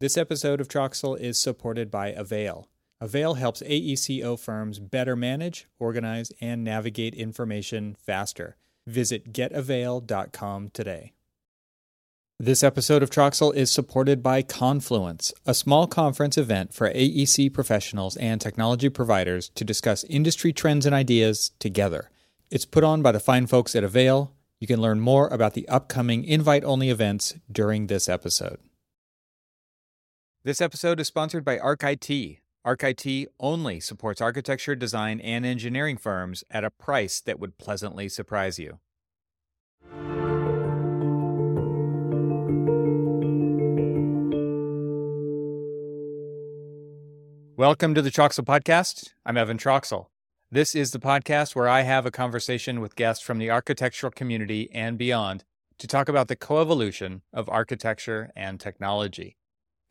This episode of Troxel is supported by Avail. Avail helps AECO firms better manage, organize, and navigate information faster. Visit getavail.com today. This episode of Troxel is supported by Confluence, a small conference event for AEC professionals and technology providers to discuss industry trends and ideas together. It's put on by the fine folks at Avail. You can learn more about the upcoming invite only events during this episode. This episode is sponsored by ArchIT. ArchIT only supports architecture, design, and engineering firms at a price that would pleasantly surprise you. Welcome to the Troxel Podcast. I'm Evan Troxel. This is the podcast where I have a conversation with guests from the architectural community and beyond to talk about the coevolution of architecture and technology.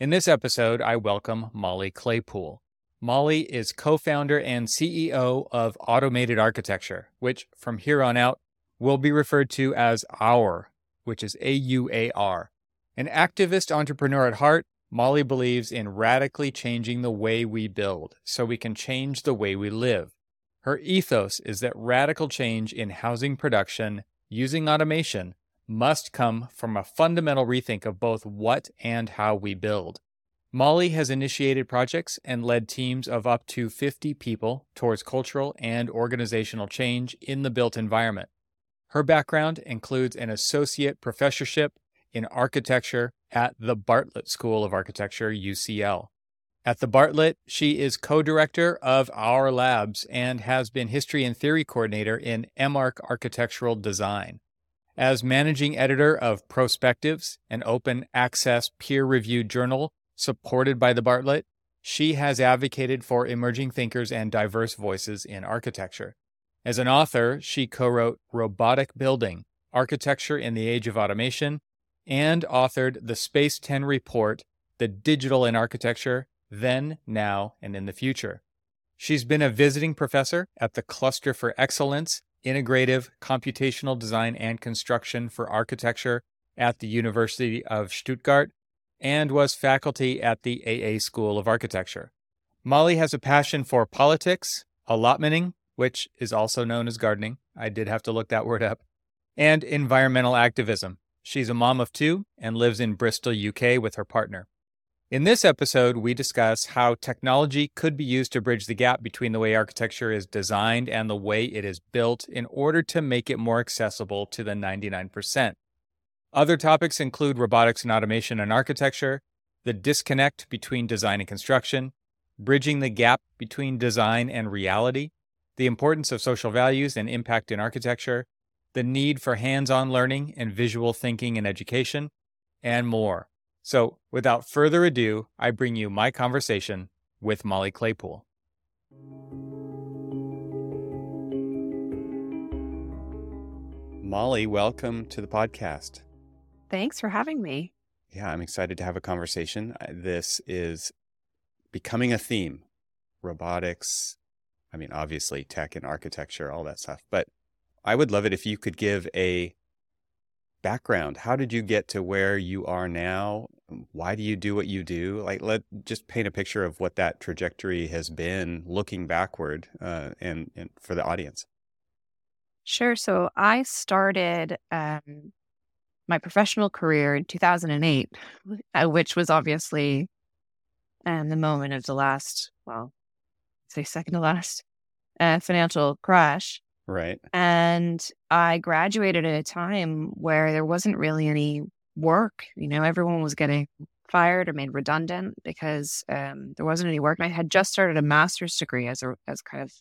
In this episode, I welcome Mollie Claypool. Mollie is co founder and CEO of Automated Architecture, which from here on out will be referred to as AUAR, which is A U A R. An activist entrepreneur at heart, Mollie believes in radically changing the way we build so we can change the way we live. Her ethos is that radical change in housing production using automation must come from a fundamental rethink of both what and how we build. Mollie has initiated projects and led teams of up to 50 people towards cultural and organizational change in the built environment. Her background includes an associate professorship in architecture at the Bartlett School of Architecture, UCL. At the Bartlett, she is co director of AUAR Labs and has been history and theory coordinator in MArch Architectural Design. As managing editor of Prospectives, an open access peer reviewed journal supported by the Bartlett, she has advocated for emerging thinkers and diverse voices in architecture. As an author, she co wrote Robotic Building Architecture in the Age of Automation and authored the Space 10 Report The Digital in Architecture, Then, Now, and in the Future. She's been a visiting professor at the Cluster for Excellence Integrative Computational Design and Construction for Architecture at the University of Stuttgart and was faculty at the AA School of Architecture. Mollie has a passion for politics, allotmenting, which is also known as gardening. I did have to look that word up, and environmental activism. She's a mom of two and lives in Bristol, UK with her partner. In this episode, we discuss how technology could be used to bridge the gap between the way architecture is designed and the way it is built in order to make it more accessible to the 99%. Other topics include robotics and automation in architecture, the disconnect between design and construction, bridging the gap between design and reality, the importance of social values and impact in architecture, the need for hands on learning and visual thinking in education, and more. So, without further ado, I bring you my conversation with Mollie Claypool. Mollie, welcome to the podcast. Thanks for having me. Yeah, I'm excited to have a conversation. This is becoming a theme robotics, I mean, obviously, tech and architecture, all that stuff. But I would love it if you could give a background. How did you get to where you are now? Why do you do what you do? Like, let just paint a picture of what that trajectory has been looking backward uh, and, and for the audience. Sure. So I started um, my professional career in 2008, uh, which was obviously um, the moment of the last, well, say second to last uh, financial crash. Right. And I graduated at a time where there wasn't really any work. You know, everyone was getting fired or made redundant because um, there wasn't any work. And I had just started a master's degree as a as kind of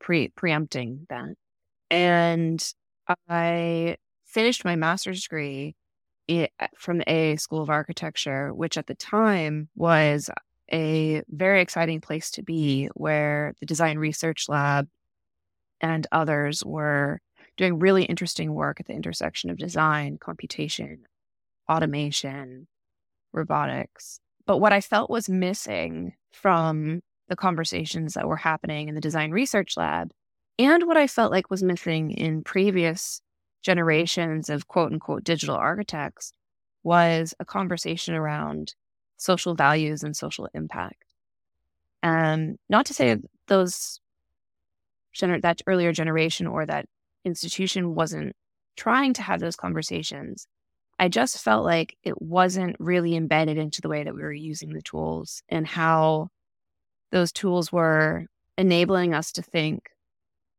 pre preempting that. And I finished my master's degree from a School of Architecture, which at the time was a very exciting place to be, where the Design Research Lab and others were doing really interesting work at the intersection of design, computation, automation, robotics. But what I felt was missing from the conversations that were happening in the Design Research Lab and what I felt like was missing in previous generations of quote unquote digital architects was a conversation around social values and social impact. And not to say those gener- that earlier generation or that institution wasn't trying to have those conversations. I just felt like it wasn't really embedded into the way that we were using the tools and how those tools were enabling us to think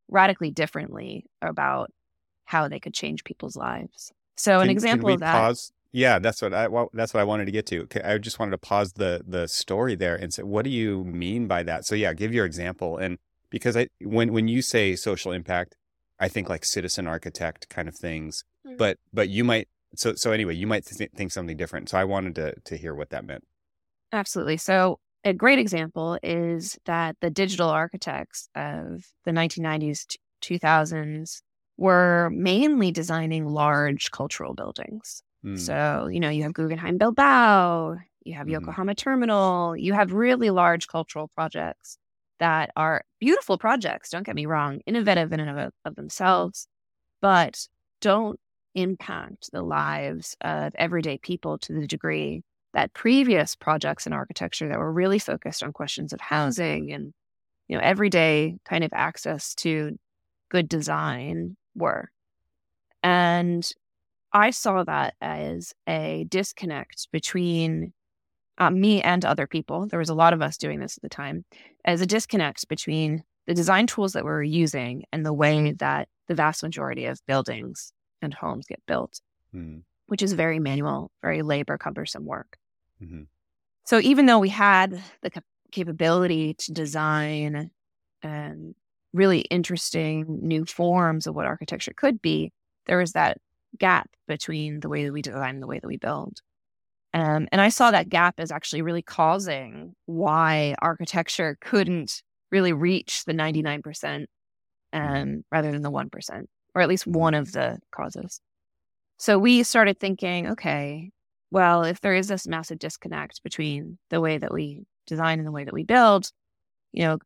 radically differently about how they could change people's lives. So, can, an example of that. Pause? Yeah, that's what I well, that's what I wanted to get to. I just wanted to pause the the story there and say, what do you mean by that? So, yeah, give your example. And because I when when you say social impact, I think like citizen architect kind of things. Mm-hmm. But but you might so so anyway, you might th- think something different. So I wanted to to hear what that meant. Absolutely. So a great example is that the digital architects of the 1990s, 2000s were mainly designing large cultural buildings. Mm. So, you know, you have Guggenheim Bilbao, you have mm. Yokohama Terminal, you have really large cultural projects that are beautiful projects, don't get me wrong, innovative in and of, of themselves, but don't impact the lives of everyday people to the degree that previous projects in architecture that were really focused on questions of housing and you know everyday kind of access to good design were. And i saw that as a disconnect between uh, me and other people there was a lot of us doing this at the time as a disconnect between the design tools that we we're using and the way that the vast majority of buildings and homes get built mm. which is very manual very labor cumbersome work Mm-hmm. So even though we had the cap- capability to design um, really interesting new forms of what architecture could be, there was that gap between the way that we design and the way that we build. Um, and I saw that gap as actually really causing why architecture couldn't really reach the 99% mm-hmm. um, rather than the 1%, or at least one of the causes. So we started thinking, okay, well, if there is this massive disconnect between the way that we design and the way that we build, you know,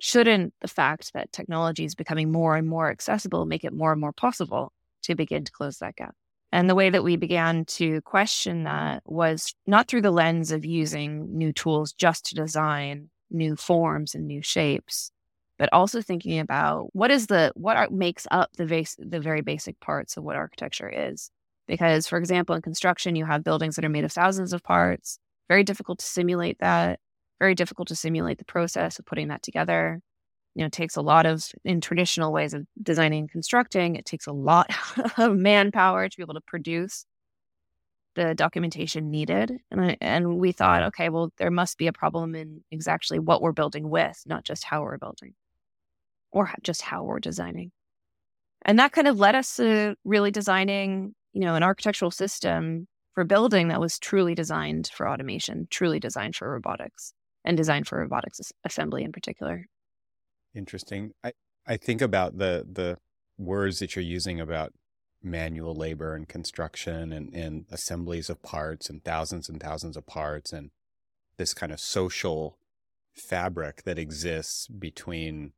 shouldn't the fact that technology is becoming more and more accessible make it more and more possible to begin to close that gap? And the way that we began to question that was not through the lens of using new tools just to design new forms and new shapes, but also thinking about what is the what makes up the base, the very basic parts of what architecture is. Because, for example, in construction, you have buildings that are made of thousands of parts. Very difficult to simulate that. Very difficult to simulate the process of putting that together. You know, it takes a lot of, in traditional ways of designing and constructing, it takes a lot of manpower to be able to produce the documentation needed. And, I, and we thought, okay, well, there must be a problem in exactly what we're building with, not just how we're building or just how we're designing. And that kind of led us to really designing you know, an architectural system for building that was truly designed for automation, truly designed for robotics and designed for robotics assembly in particular. Interesting. I, I think about the the words that you're using about manual labor and construction and, and assemblies of parts and thousands and thousands of parts and this kind of social fabric that exists between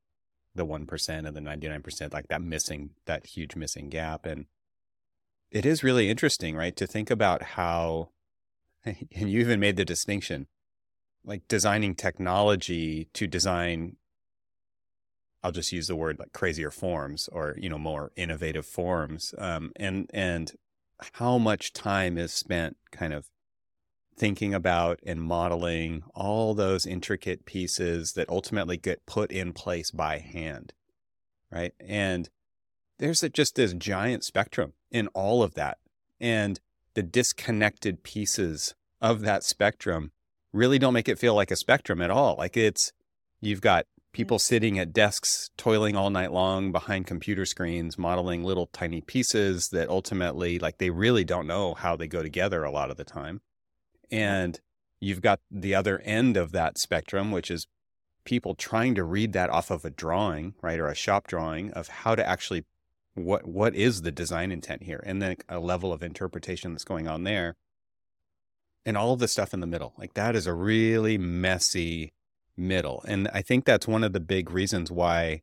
the 1% and the 99%, like that missing, that huge missing gap. And it is really interesting, right? To think about how, and you even made the distinction, like designing technology to design, I'll just use the word like crazier forms or, you know, more innovative forms. Um, and, and how much time is spent kind of thinking about and modeling all those intricate pieces that ultimately get put in place by hand. Right. And there's a, just this giant spectrum in all of that. And the disconnected pieces of that spectrum really don't make it feel like a spectrum at all. Like it's, you've got people mm-hmm. sitting at desks toiling all night long behind computer screens modeling little tiny pieces that ultimately like they really don't know how they go together a lot of the time. And you've got the other end of that spectrum which is people trying to read that off of a drawing right or a shop drawing of how to actually what what is the design intent here? And then a level of interpretation that's going on there. And all of the stuff in the middle. Like that is a really messy middle and i think that's one of the big reasons why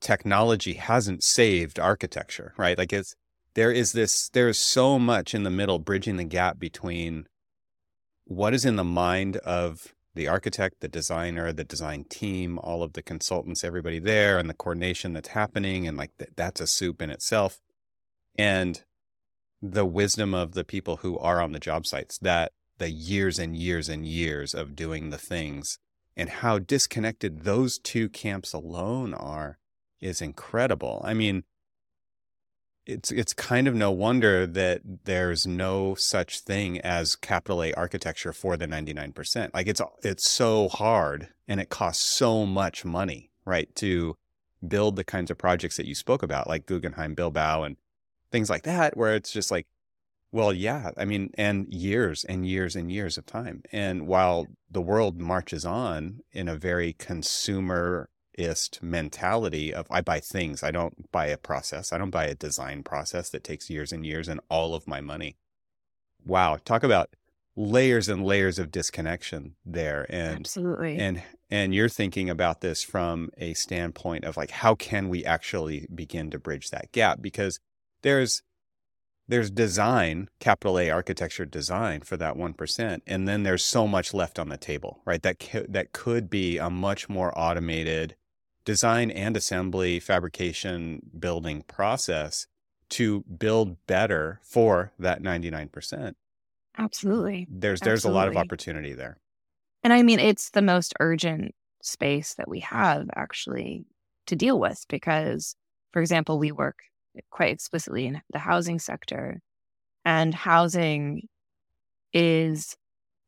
technology hasn't saved architecture right like it's there is this there is so much in the middle bridging the gap between what is in the mind of the architect, the designer, the design team, all of the consultants, everybody there, and the coordination that's happening. And like th- that's a soup in itself. And the wisdom of the people who are on the job sites that the years and years and years of doing the things and how disconnected those two camps alone are is incredible. I mean, it's it's kind of no wonder that there's no such thing as capital A architecture for the 99%. Like it's it's so hard and it costs so much money, right, to build the kinds of projects that you spoke about like Guggenheim Bilbao and things like that where it's just like well, yeah, I mean, and years and years and years of time. And while the world marches on in a very consumerist mentality of I buy things. I don't buy a process. I don't buy a design process that takes years and years and all of my money. Wow. Talk about layers and layers of disconnection there. And absolutely. And and you're thinking about this from a standpoint of like how can we actually begin to bridge that gap? Because there's there's design, capital A architecture design for that 1%. And then there's so much left on the table, right? That, that could be a much more automated, design and assembly, fabrication, building process to build better for that 99%. Absolutely. There's there's Absolutely. a lot of opportunity there. And I mean it's the most urgent space that we have actually to deal with because for example we work quite explicitly in the housing sector and housing is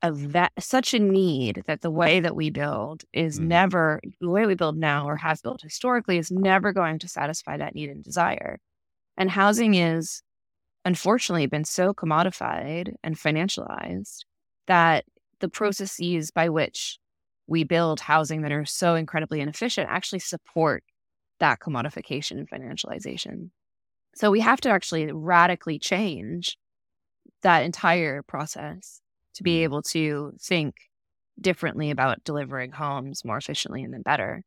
a such a need that the way that we build is mm. never the way we build now or has built historically is never going to satisfy that need and desire. And housing is unfortunately been so commodified and financialized that the processes by which we build housing that are so incredibly inefficient actually support that commodification and financialization. So we have to actually radically change that entire process to be mm-hmm. able to think differently about delivering homes more efficiently and then better.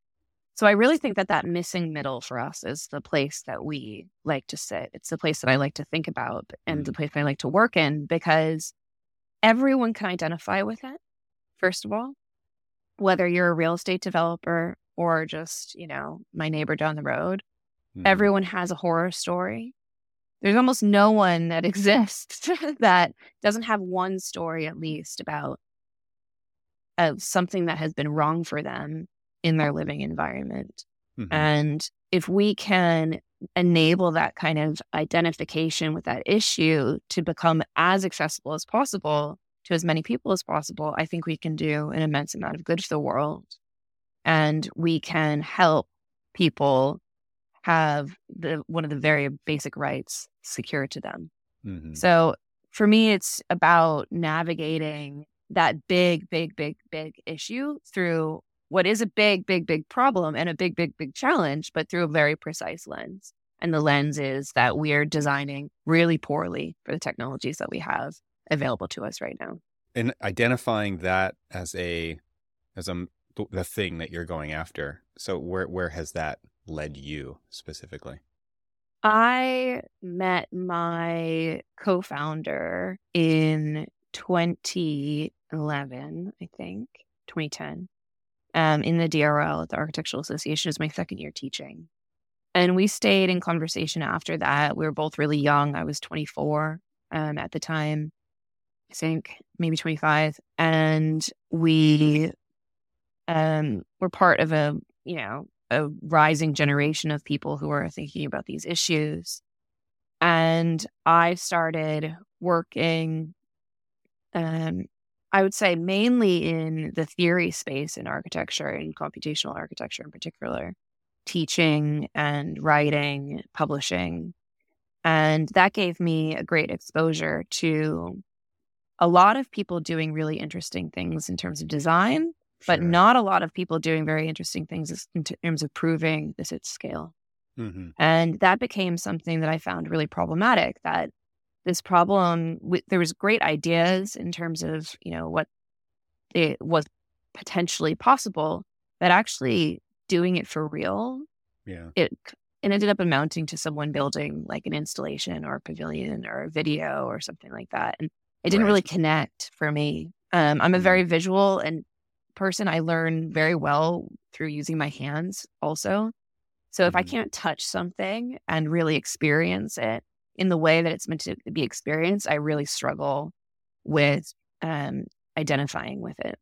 So I really think that that missing middle for us is the place that we like to sit. It's the place that I like to think about and mm. the place I like to work in because everyone can identify with it. First of all, whether you're a real estate developer or just, you know, my neighbor down the road, mm. everyone has a horror story there's almost no one that exists that doesn't have one story at least about of something that has been wrong for them in their living environment. Mm-hmm. And if we can enable that kind of identification with that issue to become as accessible as possible to as many people as possible, I think we can do an immense amount of good for the world. And we can help people have the one of the very basic rights secured to them. Mm-hmm. So for me, it's about navigating that big, big, big, big issue through what is a big, big, big problem and a big, big, big challenge, but through a very precise lens. And the lens is that we are designing really poorly for the technologies that we have available to us right now. And identifying that as a as a the thing that you're going after. So where where has that led you specifically? I met my co founder in 2011, I think, 2010, um, in the DRL at the Architectural Association. Was my second year teaching. And we stayed in conversation after that. We were both really young. I was 24 um, at the time, I think, maybe 25. And we um, were part of a, you know, a rising generation of people who are thinking about these issues. And I started working, um, I would say mainly in the theory space in architecture and computational architecture in particular, teaching and writing, publishing. And that gave me a great exposure to a lot of people doing really interesting things in terms of design but not a lot of people doing very interesting things in terms of proving this at scale. Mm-hmm. And that became something that I found really problematic. That this problem, there was great ideas in terms of you know what it was potentially possible, but actually doing it for real, yeah, it it ended up amounting to someone building like an installation or a pavilion or a video or something like that. And It didn't Right. really connect for me. Um, I'm a Mhm. very visual and person. I learn very well through using my hands also. So if I Mhm. can't touch something and really experience it in the way that it's meant to be experienced, I really struggle with um, identifying with it.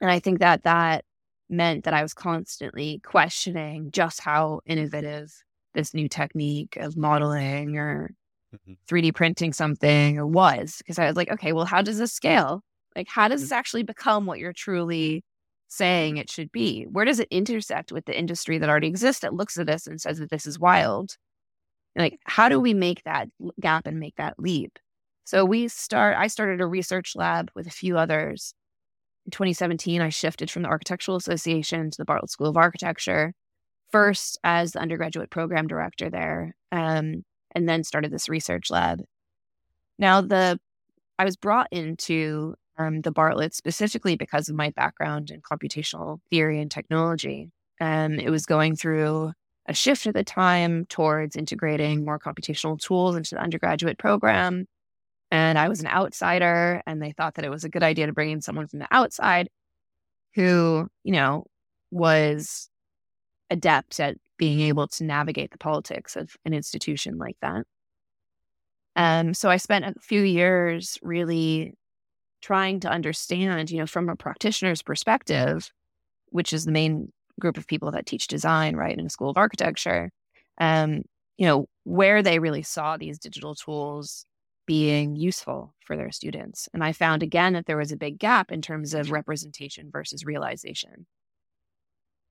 And I think that that meant that I was constantly questioning just how innovative this new technique of modeling or Mhm. 3D printing something was. Because I was like, okay, well, how does this scale? Like, how does this actually become what you're truly saying it should be? Where does it intersect with the industry that already exists that looks at this and says that this is wild? Like, how do we make that gap and make that leap? So we start, I started a research lab with a few others. In 2017, I shifted from the Architectural Association to the Bartlett School of Architecture, first as the undergraduate program director there, um, and then started this research lab. Now, the I was brought into um, the Bartlett specifically because of my background in computational theory and technology. Um, it was going through a shift at the time towards integrating more computational tools into the undergraduate program. And I was an outsider, and they thought that it was a good idea to bring in someone from the outside who, you know, was adept at being able to navigate the politics of an institution like that. Um, so I spent a few years really trying to understand, you know, from a practitioner's perspective, which is the main group of people that teach design, right, in a school of architecture, um, you know, where they really saw these digital tools being useful for their students. And I found again that there was a big gap in terms of representation versus realization.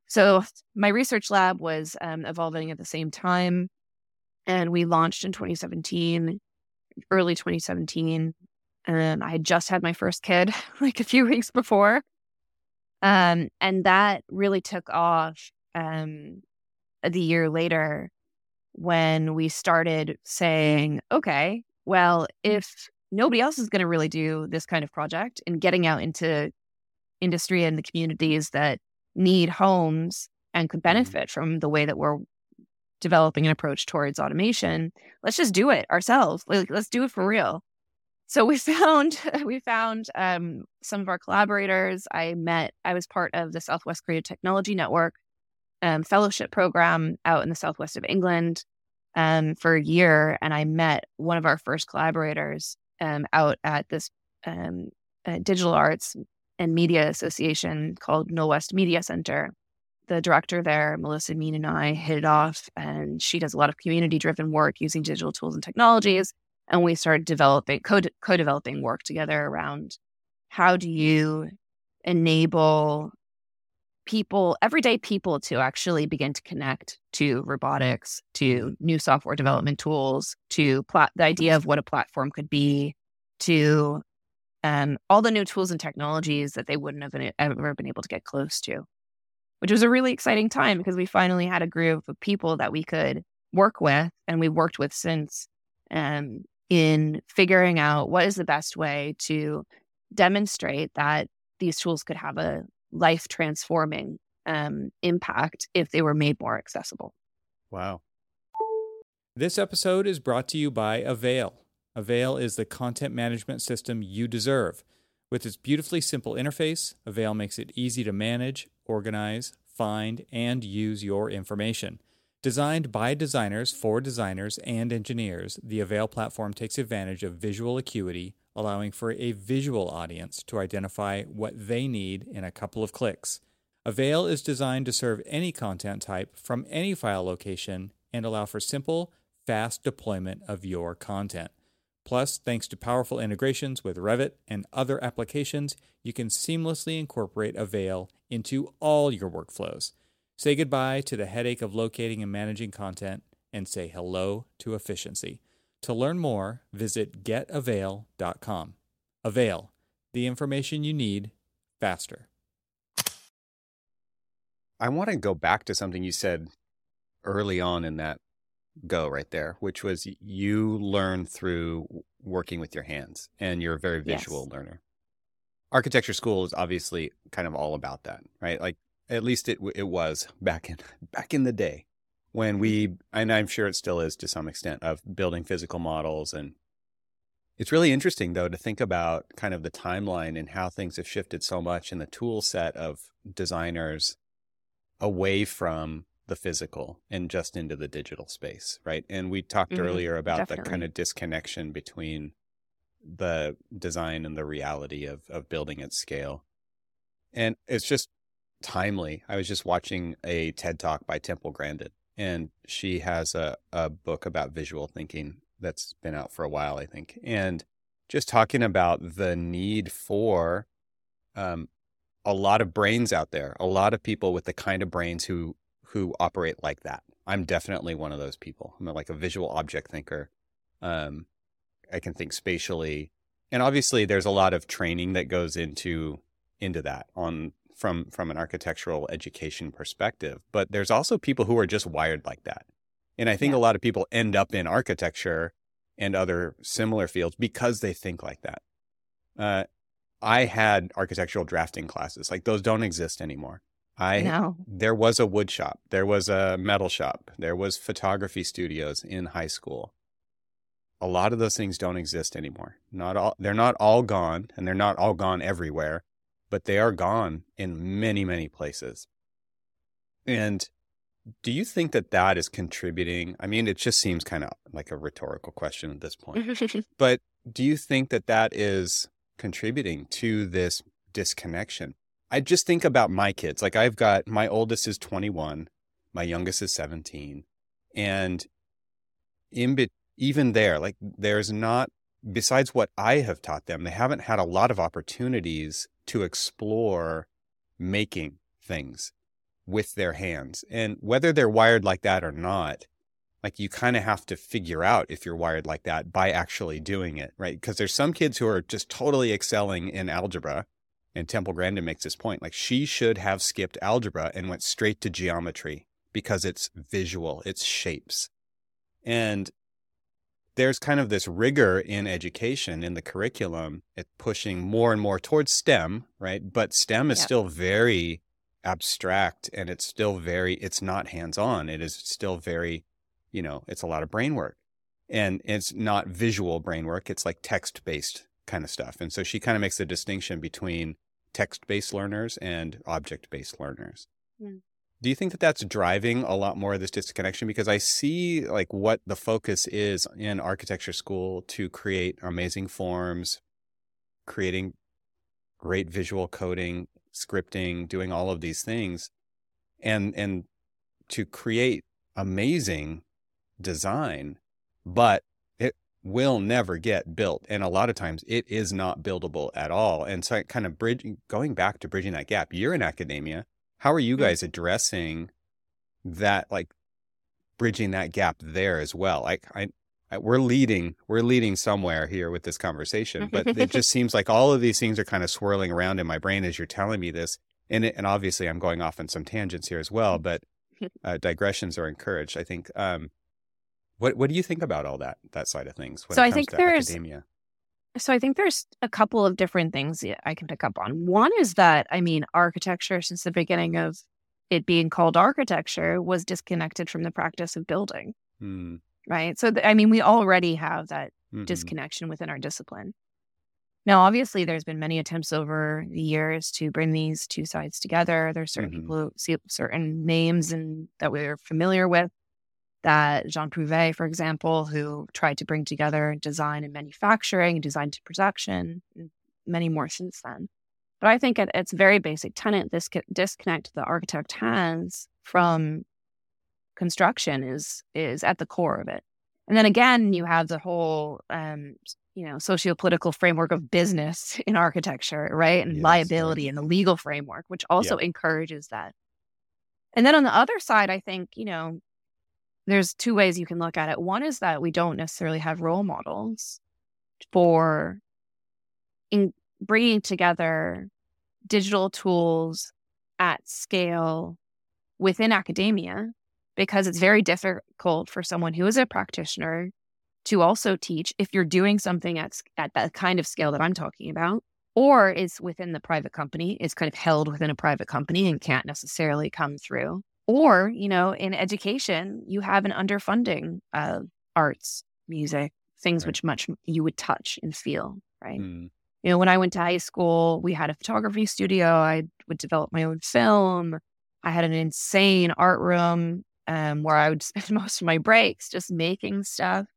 So my research lab was um, evolving at the same time, and we launched in 2017, early 2017. And I had just had my first kid like a few weeks before. Um, and that really took off um, the year later when we started saying, okay, well, if nobody else is going to really do this kind of project and getting out into industry and the communities that need homes and could benefit from the way that we're developing an approach towards automation, let's just do it ourselves. Like, let's do it for real. So we found we found um, some of our collaborators. I met. I was part of the Southwest Creative Technology Network um, fellowship program out in the southwest of England um, for a year, and I met one of our first collaborators um, out at this um, uh, digital arts and media association called Knowle West Media Center. The director there, Melissa Mean, and I hit it off, and she does a lot of community driven work using digital tools and technologies. And we started developing, co developing work together around how do you enable people, everyday people, to actually begin to connect to robotics, to new software development tools, to plat- the idea of what a platform could be, to um, all the new tools and technologies that they wouldn't have been, ever been able to get close to, which was a really exciting time because we finally had a group of people that we could work with and we worked with since um, in figuring out what is the best way to demonstrate that these tools could have a life transforming um, impact if they were made more accessible. Wow. This episode is brought to you by Avail. Avail is the content management system you deserve. With its beautifully simple interface, Avail makes it easy to manage, organize, find, and use your information. Designed by designers for designers and engineers, the Avail platform takes advantage of visual acuity, allowing for a visual audience to identify what they need in a couple of clicks. Avail is designed to serve any content type from any file location and allow for simple, fast deployment of your content. Plus, thanks to powerful integrations with Revit and other applications, you can seamlessly incorporate Avail into all your workflows. Say goodbye to the headache of locating and managing content and say hello to efficiency. To learn more, visit getavail.com. Avail, the information you need faster. I want to go back to something you said early on in that go right there, which was you learn through working with your hands and you're a very visual Yes. learner. Architecture school is obviously kind of all about that, right? Like at least it it was back in back in the day when we and I'm sure it still is to some extent of building physical models and It's really interesting, though, to think about kind of the timeline and how things have shifted so much in the tool set of designers away from the physical and just into the digital space, right? And we talked Mhm, earlier about definitely. the kind of disconnection between the design and the reality of of building at scale. And it's just timely. I was just watching a TED talk by Temple Grandin, and she has a, a book about visual thinking that's been out for a while, I think. And just talking about the need for um, a lot of brains out there, a lot of people with the kind of brains who who operate like that. I'm definitely one of those people. I'm like a visual object thinker. Um, I can think spatially, and obviously, there's a lot of training that goes into into that on from from an architectural education perspective. But there's also people who are just wired like that, and I think Yeah. a lot of people end up in architecture and other similar fields because they think like that. Uh, I had architectural drafting classes. Like those don't exist anymore. I no. there was a wood shop, there was a metal shop, there was photography studios in high school. A lot of those things don't exist anymore. Not all they're not all gone and they're not all gone everywhere, but they are gone in many many places. And do you think that that is contributing? I mean, it just seems kind of like a rhetorical question at this point. But do you think that that is contributing to this disconnection? I just think about my kids. Like I've got my oldest is 21, my youngest is 17, and in be- even there, like there's not besides what I have taught them, they haven't had a lot of opportunities to explore making things with their hands. And whether they're wired like that or not, like you kind of have to figure out if you're wired like that by actually doing it, right? Because there's some kids who are just totally excelling in algebra. And Temple Grandin makes this point like she should have skipped algebra and went straight to geometry because it's visual, it's shapes. And there's kind of this rigor in education in the curriculum at pushing more and more towards STEM, right? But STEM is Yeah. still very abstract and it's still very, it's not hands on. It is still very, you know, it's a lot of brain work and it's not visual brain work. It's like text based kind of stuff. And so she kind of makes the distinction between text based learners and object based learners. Mm. Do you think that that's driving a lot more of this disconnection? Because I see like what the focus is in architecture school to create amazing forms, creating great visual coding, scripting, doing all of these things, and and to create amazing design, but it will never get built. And a lot of times it is not buildable at all. And so I kind of bridging going back to bridging that gap, you're in academia. How are you Mm. guys addressing that like bridging that gap there as well? Like I, I we're leading we're leading somewhere here with this conversation, but it just seems like all of these things are kind of swirling around in my brain as you're telling me this. And it, and obviously I'm going off on some tangents here as well, but uh, digressions are encouraged. I think. Um, what what do you think about all that that side of things? So I think to there's- academia. So I think there's a couple of different things I can pick up on. One is that I mean, architecture since the beginning of it being called architecture was disconnected from the practice of building, Hmm. right? So th- I mean, we already have that Mhm. disconnection within our discipline. Now, obviously, there's been many attempts over the years to bring these two sides together. There's certain Mhm. people who see certain names and that we're familiar with. That Jean Prouvé, for example, who tried to bring together design and manufacturing, design to production, and many more since then. But I think at its very basic tenet, this disconnect the architect has from construction is is at the core of it. And then again, you have the whole, um, you know, socio-political framework of business in architecture, right, and Yes, liability and the legal framework, which also encourages that. And then on the other side, I think you know, there's two ways you can look at it. One is that we don't necessarily have role models for in bringing together digital tools at scale within academia because it's very difficult for someone who is a practitioner to also teach if you're doing something at, at that kind of scale that I'm talking about, or is within the private company, is kind of held within a private company and can't necessarily come through. Or, you know, in education, you have an underfunding of arts, music, things Right. which much you would touch and feel, right? Mm. You know, when I went to high school, we had a photography studio. I would develop my own film. I had an insane art room um, where I would spend most of my breaks just making stuff.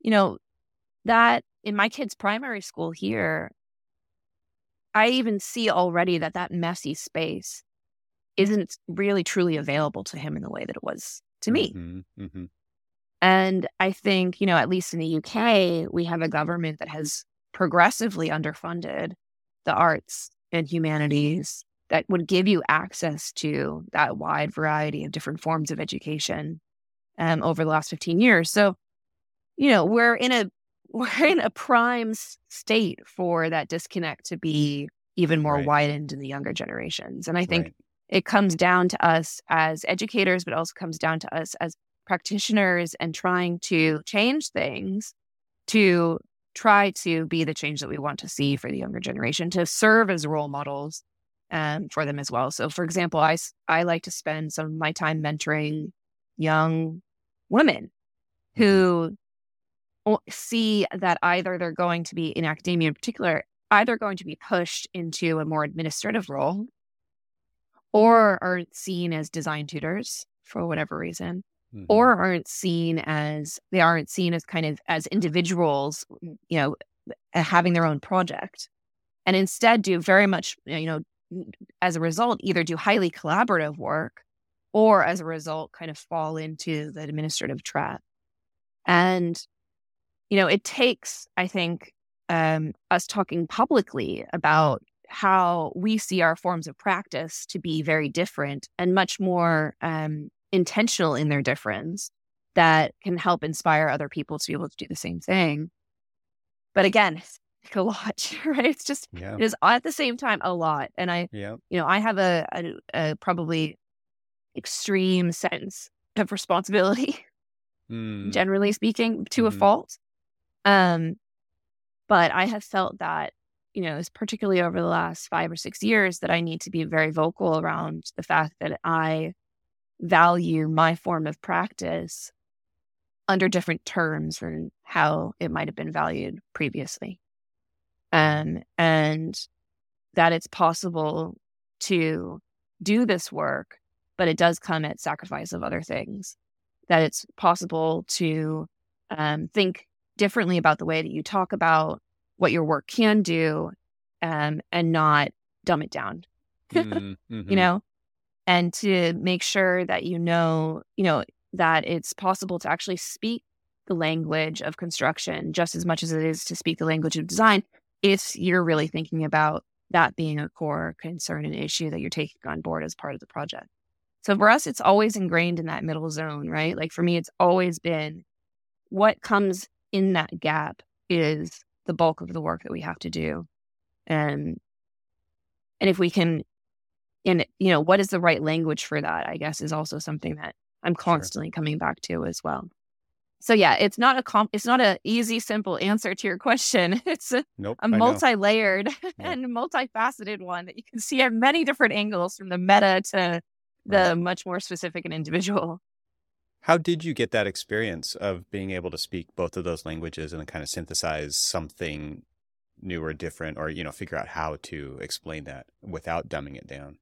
You know, that in my kid's primary school here, I even see already that that messy space isn't really truly available to him in the way that it was to me. Mhm, mhm. And I think, you know, at least in the UK, we have a government that has progressively underfunded the arts and humanities that would give you access to that wide variety of different forms of education um, over the last 15 years. So, you know, we're in a we're in a prime state for that disconnect to be even more Right. widened in the younger generations. And I think Right. It comes down to us as educators, but also comes down to us as practitioners and trying to change things to try to be the change that we want to see for the younger generation, to serve as role models um, for them as well. So, for example, I, I like to spend some of my time mentoring young women who see that either they're going to be in academia in particular, either going to be pushed into a more administrative role or aren't seen as design tutors for whatever reason Mhm. or aren't seen as they aren't seen as kind of as individuals you know having their own project and instead do very much you know as a result either do highly collaborative work or as a result kind of fall into the administrative trap and you know it takes i think um, us talking publicly about how we see our forms of practice to be very different and much more um, intentional in their difference that can help inspire other people to be able to do the same thing. But again, it's like a lot, right? It's just, Yeah. it is at the same time a lot. And I, Yeah. you know, I have a, a, a probably extreme sense of responsibility, Mm. generally speaking, to a Mhm. fault. Um, but I have felt that, you know, it's particularly over the last five or six years that I need to be very vocal around the fact that I value my form of practice under different terms than how it might have been valued previously. Um, and that it's possible to do this work, but it does come at sacrifice of other things. That it's possible to um, think differently about the way that you talk about what your work can do um, and not dumb it down. Mm, mhm. you know? And to make sure that you know you know that it's possible to actually speak the language of construction just as much as it is to speak the language of design if you're really thinking about that being a core concern and issue that you're taking on board as part of the project. So for us it's always ingrained in that middle zone right? Like for me it's always been what comes in that gap is the bulk of the work that we have to do. And and if we can and you know what is the right language for that i guess is also something that i'm constantly coming back to as well. So yeah it's not a comp it's not a easy simple answer to your question. It's a, Nope. a multi-layered and multifaceted one that you can see at many different angles from the meta to the Right. much more specific and individual How did you get that experience of being able to speak both of those languages and kind of synthesize something new or different, or you know, figure out how to explain that without dumbing it down?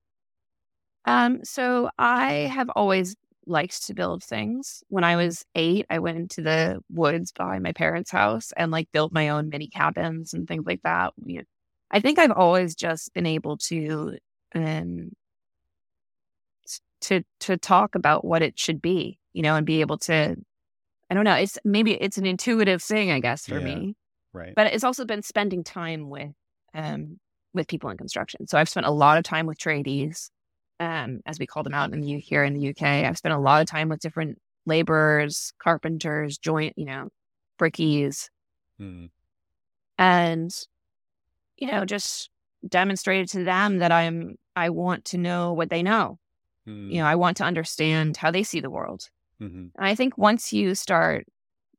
Um, so I have always liked to build things. When I was eight, I went into the woods behind my parents' house and like built my own mini cabins and things like that. We- I think I've always just been able to um to to talk about what it should be, you know, and be able to I don't know, it's maybe it's an intuitive thing, I guess, for Yeah. me Right. but it's also been spending time with um with people in construction. So I've spent a lot of time with tradies, um, as we call them out in the U- here in the UK. I've spent a lot of time with different laborers, carpenters, joint, you know, brickies, Mm, and you know, just demonstrated to them that I'm I want to know what they know. mm, You know, I want to understand how they see the world. Mhm. And I think once you start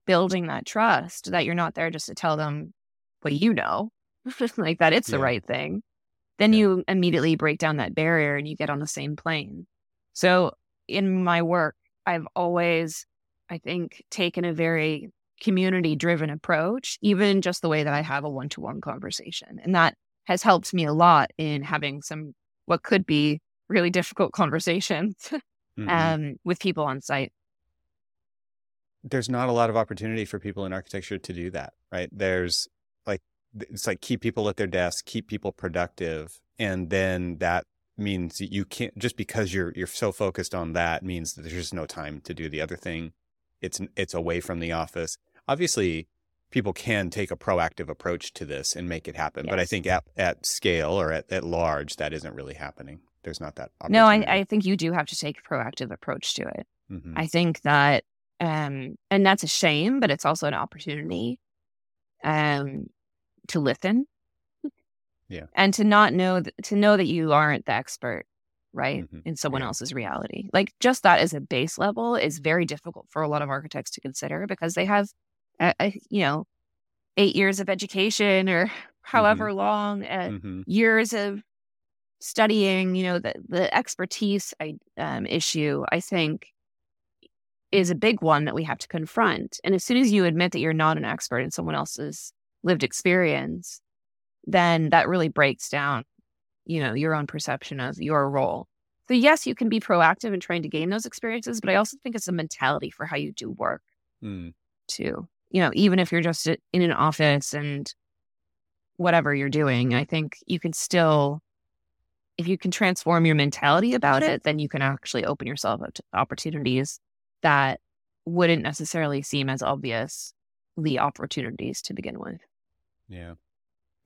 building that trust, that you're not there just to tell them what you know, like that it's the right thing, then Yeah. you immediately break down that barrier and you get on the same plane. So in my work, I've always, I think, taken a very community driven approach, even just the way that I have a one to one conversation. And that has helped me a lot in having some what could be really difficult conversations mm-hmm. um, with people on site. There's not a lot of opportunity for people in architecture to do that, right? There's like, it's like keep people at their desks, keep people productive. And then that means you can't, just because you're, you're so focused on that means that there's just no time to do the other thing. It's, it's away from the office. Obviously, people can take a proactive approach to this and make it happen. Yes. But I think at, at scale or at, at large, that isn't really happening. There's not that. No, I, I think you do have to take a proactive approach to it. Mm-hmm. I think that, um, and that's a shame, but it's also an opportunity um, to listen. Yeah. And to not know, th- to know that you aren't the expert, right, mm-hmm. in someone yeah. else's reality. Like just that as a base level is very difficult for a lot of architects to consider because they have uh, you know, eight years of education or however mm-hmm. long, uh, mm-hmm. years of studying, you know, the, the expertise I, um, issue, I think is a big one that we have to confront. And as soon as you admit that you're not an expert in someone else's lived experience, then that really breaks down, you know, your own perception of your role. So yes, you can be proactive in trying to gain those experiences, but I also think it's a mentality for how you do work mm. too you know, even if you're just in an office and whatever you're doing, I think you can still, if you can transform your mentality about it, then you can actually open yourself up to opportunities that wouldn't necessarily seem as obvious the opportunities to begin with. Yeah.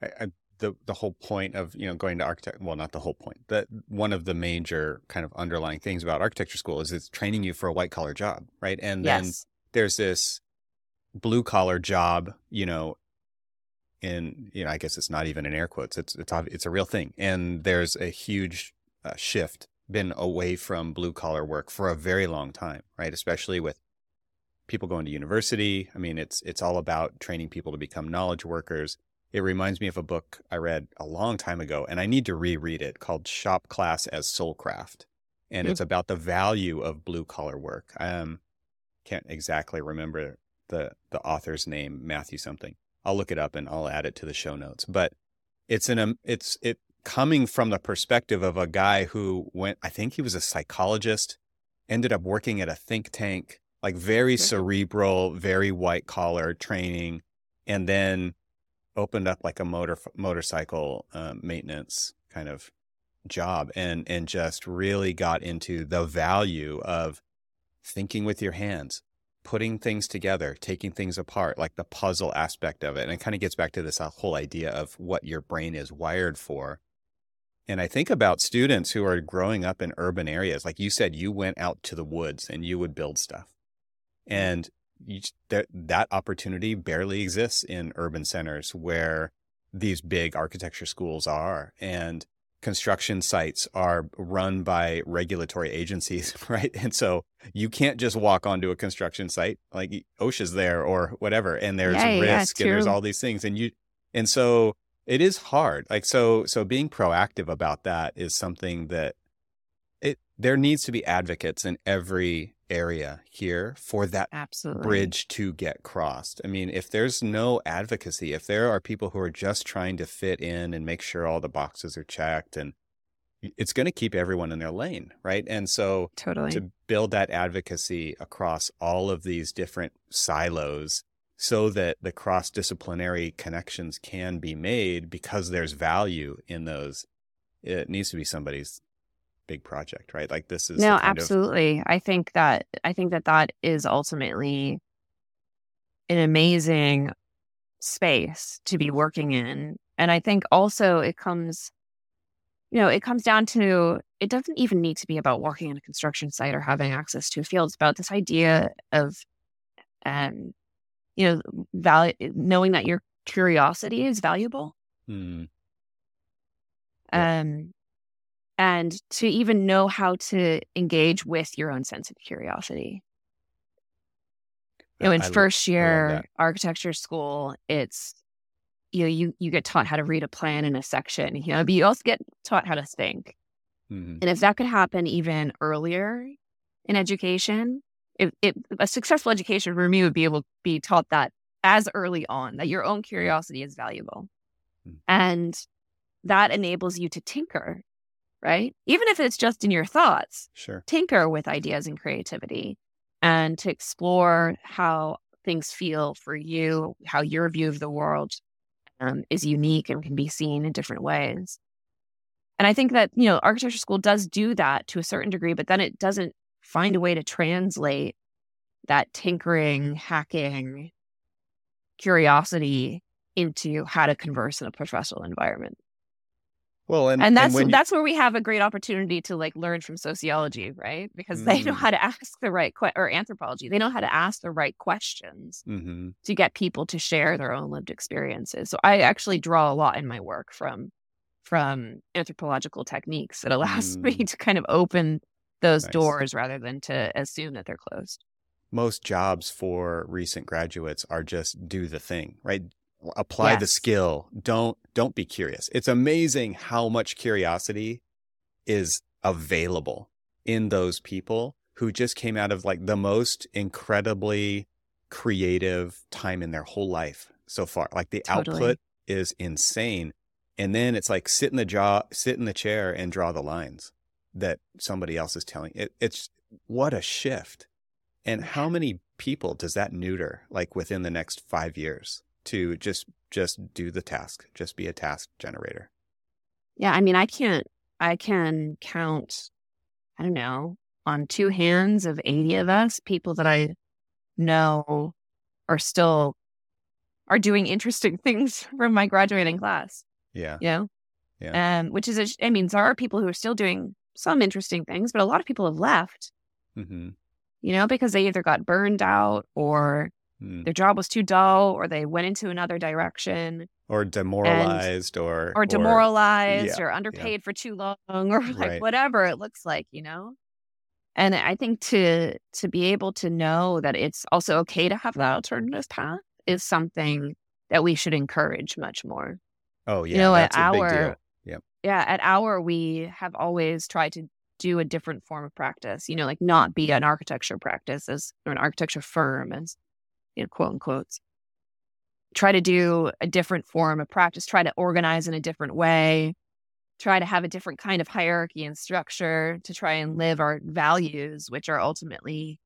I, I, the the whole point of you know going to architect well not the whole point that one of the major kind of underlying things about architecture school is it's training you for a white collar job right and yes. then there's this blue collar job, you know, in you know, I guess it's not even in air quotes. It's it's it's a real thing, and there's a huge uh, shift been away from blue collar work for a very long time, right? Especially with people going to university. I mean, it's it's all about training people to become knowledge workers. It reminds me of a book I read a long time ago, and I need to reread it called Shop Class as Soulcraft. And mm-hmm. it's about the value of blue collar work. Um, can't exactly remember the the author's name, Matthew something. I'll look it up and I'll add it to the show notes. But it's an um, it's it coming from the perspective of a guy who went. I think he was a psychologist, ended up working at a think tank, like very cerebral, very white collar training, and then opened up like a motor motorcycle um, maintenance kind of job and and just really got into the value of thinking with your hands putting things together, taking things apart, like the puzzle aspect of it. And it kind of gets back to this uh, whole idea of what your brain is wired for. And I think about students who are growing up in urban areas. Like you said, you went out to the woods and you would build stuff. Mm-hmm. And you, that, that opportunity barely exists in urban centers where these big architecture schools are. And construction sites are run by regulatory agencies, right? And so you can't just walk onto a construction site like OSHA's there or whatever, and there's yeah, risk yeah, and there's all these things, and you and so it is hard. Like so, so being proactive about that is something that it there needs to be advocates in every area here for that Absolutely. bridge to get crossed. I mean, if there's no advocacy, if there are people who are just trying to fit in and make sure all the boxes are checked and it's going to keep everyone in their lane, right? And so totally. to build that advocacy across all of these different silos so that the cross disciplinary connections can be made because there's value in those, it needs to be somebody's big project, right? Like this is no, absolutely. Of... I think that I think that that is ultimately an amazing space to be working in, and I think also it comes, you know, it comes down to it doesn't even need to be about working in a construction site or having access to a field. It's about this idea of, um, you know, value knowing that your curiosity is valuable. Hmm. Um, and to even know how to engage with your own sense of curiosity. You know, in I, first year architecture school, it's you know, you you get taught how to read a plan in a section, you know, but you also get taught how to think. Mm-hmm. And if that could happen even earlier in education, it, it, a successful education for me would be able to be taught that as early on that your own curiosity is valuable. Mm. And that enables you to tinker, right? Even if it's just in your thoughts, sure. tinker with ideas and creativity and to explore how things feel for you, how your view of the world um, is unique and can be seen in different ways. And I think that, you know, architecture school does do that to a certain degree, but then it doesn't find a way to translate that tinkering, hacking, curiosity into how to converse in a professional environment. Well, and, and that's and that's where we have a great opportunity to like learn from sociology, right? Because mm. they know mm. how to ask the right que- or anthropology. They know how to ask the right questions mm-hmm. to get people to share their own lived experiences. So I actually draw a lot in my work from from anthropological techniques. It allows mm. me to kind of open those nice. doors rather than to assume that they're closed. Most jobs for recent graduates are just do the thing, right? apply yes. the skill don't don't be curious it's amazing how much curiosity is available in those people who just came out of like the most incredibly creative time in their whole life so far like the totally. output is insane and then it's like sit in the jaw sit in the chair and draw the lines that somebody else is telling it, it's what a shift and how many people does that neuter like within the next five years to just just do the task, just be a task generator. Yeah, I mean, I can't I can count I don't know, on two hands of 80 of us, people that I know are still are doing interesting things from my graduating class. Yeah. Know? Yeah. Um, which is, a, I mean, there are people who are still doing some interesting things, but a lot of people have left, mm-hmm. you know, because they either got burned out or Hmm. Their job was too dull, or they went into another direction, or demoralized, and, or or demoralized, or, yeah, or underpaid yeah. for too long, or like right. whatever it looks like, you know. And I think to to be able to know that it's also okay to have that alternative path is something that we should encourage much more. Oh yeah, you know, at AUAR yeah, yeah, at AUAR we have always tried to do a different form of practice. You know, like not be an architecture practice as or an architecture firm as you know, quote unquote, try to do a different form of practice, try to organize in a different way, try to have a different kind of hierarchy and structure to try and live our values, which are ultimately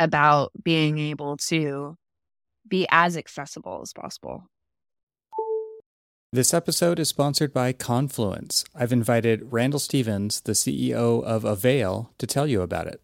about being able to be as accessible as possible. This episode is sponsored by Confluence. I've invited Randall Stevens, the CEO of Avail, to tell you about it.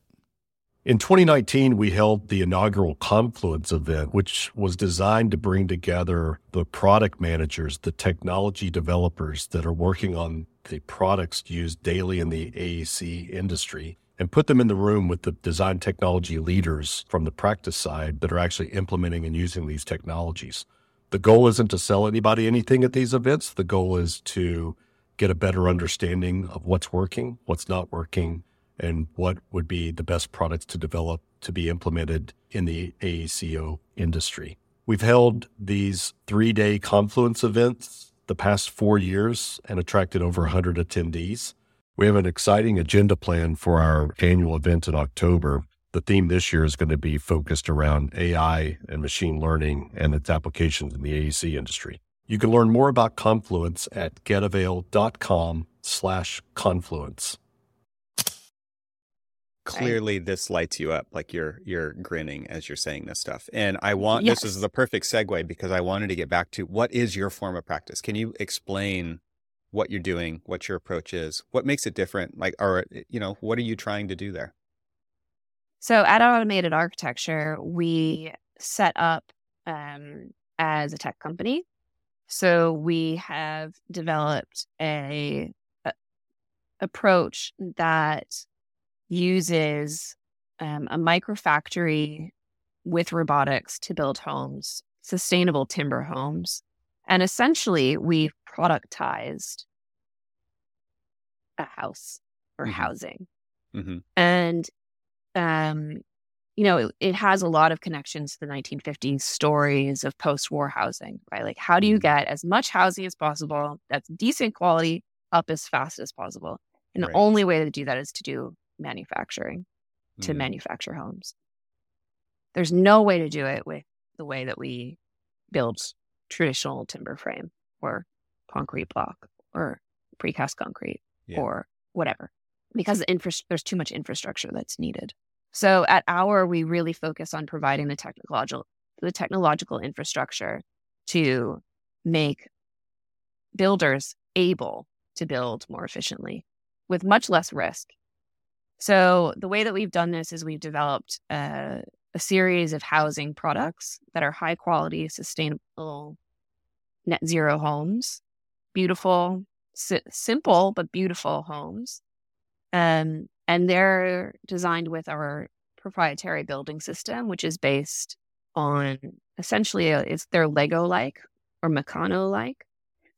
In 2019, we held the inaugural Confluence event, which was designed to bring together the product managers, the technology developers that are working on the products used daily in the AEC industry, and put them in the room with the design technology leaders from the practice side that are actually implementing and using these technologies. The goal isn't to sell anybody anything at these events. The goal is to get a better understanding of what's working, what's not working, and what would be the best products to develop to be implemented in the AECO industry. We've held these three day confluence events the past four years and attracted over 100 attendees. We have an exciting agenda plan for our annual event in October. The theme this year is going to be focused around AI and machine learning and its applications in the AEC industry. You can learn more about Confluence at getavail.com slash confluence. Clearly this lights you up like you're you're grinning as you're saying this stuff. And i want yes. this is the perfect segue because i wanted to get back to what is your form of practice? Can you explain what you're doing what your approach is? What makes it different? Like or you know what are you trying to do there so at automated architecture we set up um, as a tech company so we have developed a, a approach that uses um, a microfactory with robotics to build homes, sustainable timber homes. And essentially, we've productized a house or mm-hmm. housing. Mm-hmm. And, um, you know, it, it, has a lot of connections to the 1950s stories of post war housing, right? Like, how do you mm-hmm. get as much housing as possible that's decent quality up as fast as possible? And right. the only way to do that is to do manufacturing to mm. manufacture homes. There's no way to do it with the way that we build traditional timber frame or concrete block or precast concrete Yeah. or whatever because the infra- there's too much infrastructure that's needed. So at AUAR we really focus on providing the technological the technological infrastructure to make builders able to build more efficiently with much less risk. So the way that we've done this is we've developed a, a series of housing products that are high quality, sustainable, net zero homes, beautiful, si- simple but beautiful homes, um, and they're designed with our proprietary building system, which is based on essentially a, it's their Lego like or Meccano like.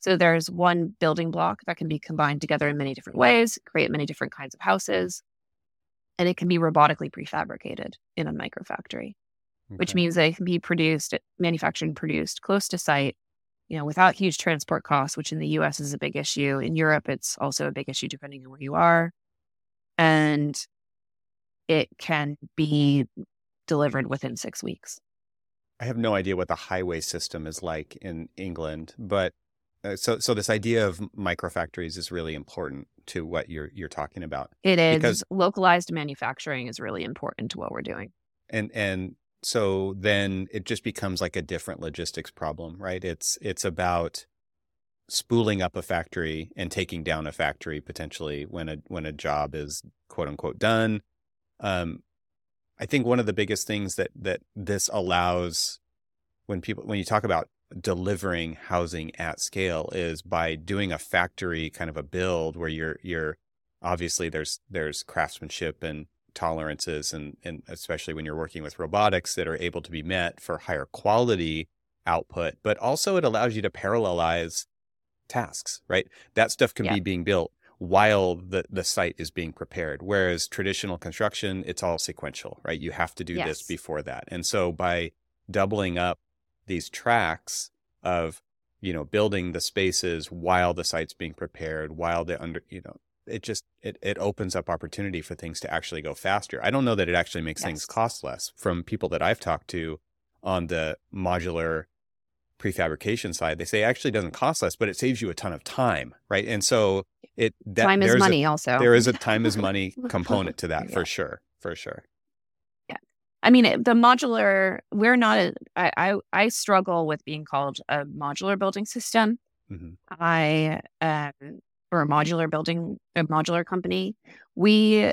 So there's one building block that can be combined together in many different ways, create many different kinds of houses, and it can be robotically prefabricated in a microfactory, which means they can be produced, manufactured and produced close to site, you know, without huge transport costs, which in the US is a big issue. In Europe, it's also a big issue depending on where you are. And it can be delivered within six weeks. I have no idea what the highway system is like in England, but uh, so so this idea of microfactories is really important to what you're you're talking about. It is Because- localized manufacturing is really important to what we're doing. and and so then it just becomes like a different logistics problem right it's it's about spooling up a factory and taking down a factory potentially when a when a job is quote unquote done. Um i think one of the biggest things that that this allows when people when you talk about delivering housing at scale is by doing a factory kind of a build where you're you're obviously there's there's craftsmanship and tolerances and and especially when you're working with robotics that are able to be met for higher quality output but also it allows you to parallelize tasks right? That stuff can Yeah. be being built while the the site is being prepared whereas traditional construction it's all sequential right? You have to do this before that. And so by doubling up these tracks of you know building the spaces while the site's being prepared while the under you know it just it, it opens up opportunity for things to actually go faster. I don't know that it actually makes things cost less from people that i've talked to on the modular prefabrication side they say actually doesn't cost less but it saves you a ton of time right and so it that Time is there's a- money, also. there is a time is money component to that Yeah. for sure for sure Yeah, I mean, the modular. We're not. A, I, I I struggle with being called a modular building system. Mhm. I um, or a modular building, a modular company. We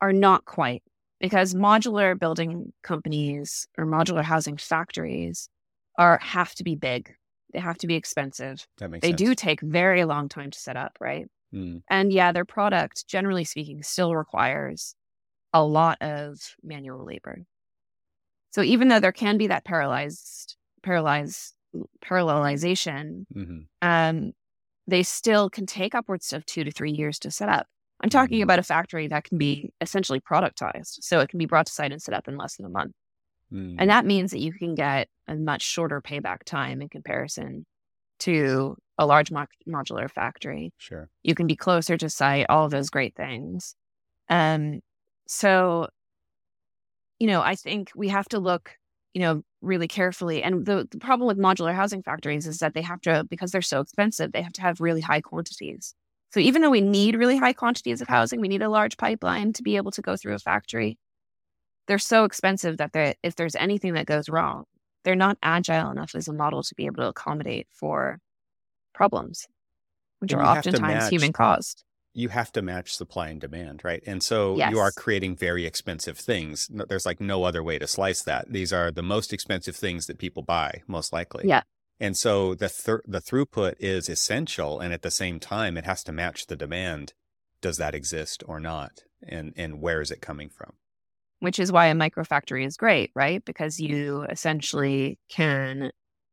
are not quite because modular building companies or modular housing factories are have to be big. They have to be expensive. that makes They sense do take very long time to set up, right? Mm, And yeah, their product, generally speaking, still requires a lot of manual labor. So even though there can be that paralyzed, paralyzed, parallelization, mhm. um, they still can take upwards of two to three years to set up. I'm talking Mhm. about a factory that can be essentially productized. So it can be brought to site and set up in less than a month. Mm. And that means that you can get a much shorter payback time in comparison to a large mo- modular factory. Sure. You can be closer to site all of those great things. Um so you know i think we have to look you know really carefully and the, the problem with modular housing factories is that they have to because they're so expensive they have to have really high quantities. So even though we need really high quantities of housing we need a large pipeline to be able to go through a factory they're so expensive that they if there's anything that goes wrong they're not agile enough as a model to be able to accommodate for problems which And are you have to oftentimes human caused you have to match supply and demand, right? And so you are creating very expensive things. There's like no other way to slice that. These are the most expensive things that people buy, most likely. Yeah. And so the thr the throughput is essential, and at the same time, it has to match the demand. Does that exist or not? And and where is it coming from? Which is why a microfactory is great, right? Because you essentially can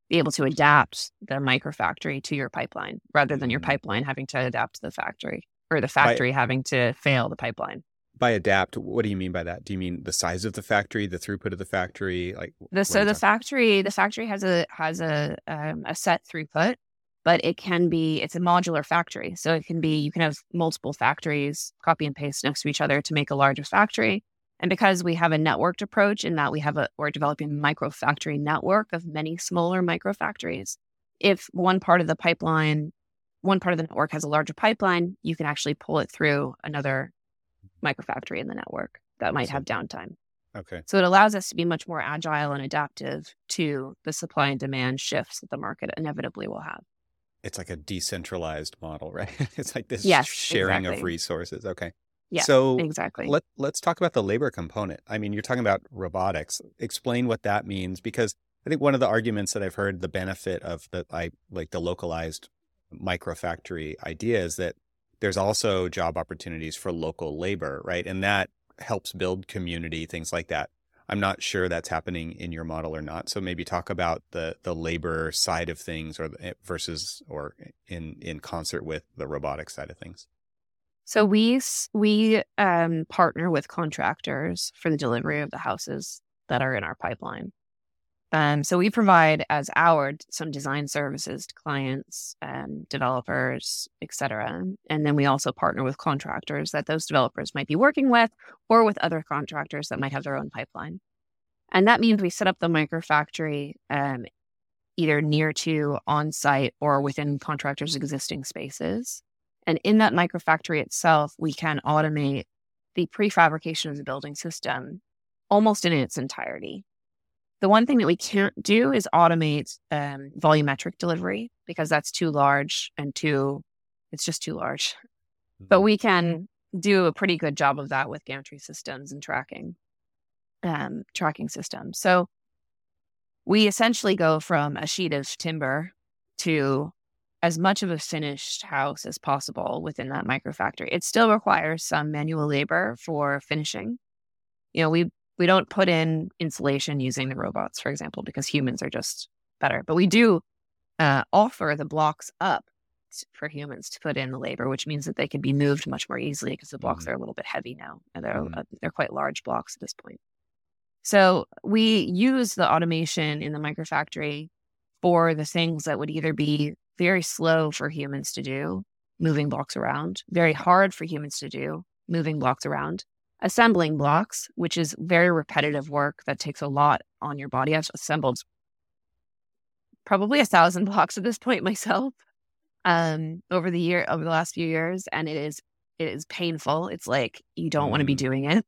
be able to adapt the microfactory to your pipeline rather than your Mhm. pipeline having to adapt to the factory or the factory having to fail the pipeline. By adapt, what do you mean by that? Do you mean the size of the factory, the throughput of the factory? Like The, so the factory, the factory has a has a um, a set throughput, but it can be it's a modular factory, so it can be you can have multiple factories copy and paste next to each other to make a larger factory, And because we have a networked approach in that we have a we're developing a micro factory network of many smaller micro factories. If one part of the pipeline, one part of the network has a larger pipeline, you can actually pull it through another micro factory in the network that might have downtime. Okay. So it allows us to be much more agile and adaptive to the supply and demand shifts that the market inevitably will have. It's like a decentralized model, right? it's like this Yes, sharing of resources. Okay. Yeah, So Exactly. let let's talk about the labor component. I mean, you're talking about robotics. Explain what that means because I think one of the arguments that I've heard the benefit of the I like the localized microfactory idea is that there's also job opportunities for local labor, right? And that helps build community, things like that. I'm not sure that's happening in your model or not. So maybe talk about the the labor side of things or the, eh, versus or eh, in in concert with the robotics side of things. So we we um, partner with contractors for the delivery of the houses that are in our pipeline. Um, so we provide as our some design services to clients, um, developers, et cetera. And then we also partner with contractors that those developers might be working with, or with other contractors that might have their own pipeline. And that means we set up the microfactory um, either near to, on site, or within contractors' existing spaces. And in that microfactory itself, we can automate the prefabrication of the building system almost in its entirety. The one thing that we can't do is automate um, volumetric delivery because that's too large and too, it's just too large. But we can do a pretty good job of that with gantry systems and tracking, um, tracking systems. So we essentially go from a sheet of timber to as much of a finished house as possible within that microfactory. It still requires some manual labor for finishing. You know, we we don't put in insulation using the robots, for example, because humans are just better. But we do uh, offer the blocks up for humans to put in the labor, which means that they can be moved much more easily because the blocks Mhm. are a little bit heavy now, and they're Mhm. uh, they're quite large blocks at this point. So we use the automation in the microfactory for the things that would either be very slow for humans to do, moving blocks around, very hard for humans to do, moving blocks around, assembling blocks, which is very repetitive work that takes a lot on your body. I've assembled probably a thousand blocks at this point myself um, over the year, over the last few years, and it is it is painful. It's like you don't want to be Mm. doing it.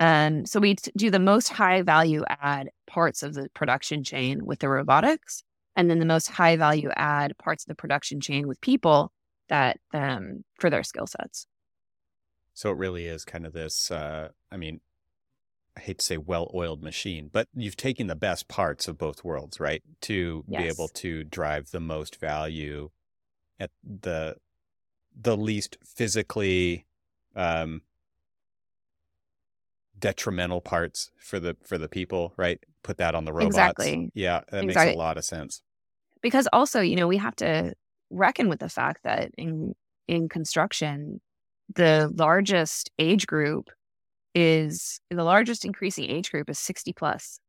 Um, so we t- do the most high value add parts of the production chain with the robotics, and then the most high value add parts of the production chain with people that um, for their skill sets. So it really is kind of this, uh, I mean, I hate to say well oiled machine, but you've taken the best parts of both worlds, right? To be able to drive the most value at the the least physically um detrimental parts for the for the people, right? Put that on the robots. Exactly. Yeah, that makes a lot of sense. Because also you know we have to reckon with the fact that in in construction the largest age group is the largest increasing age group is 60 plus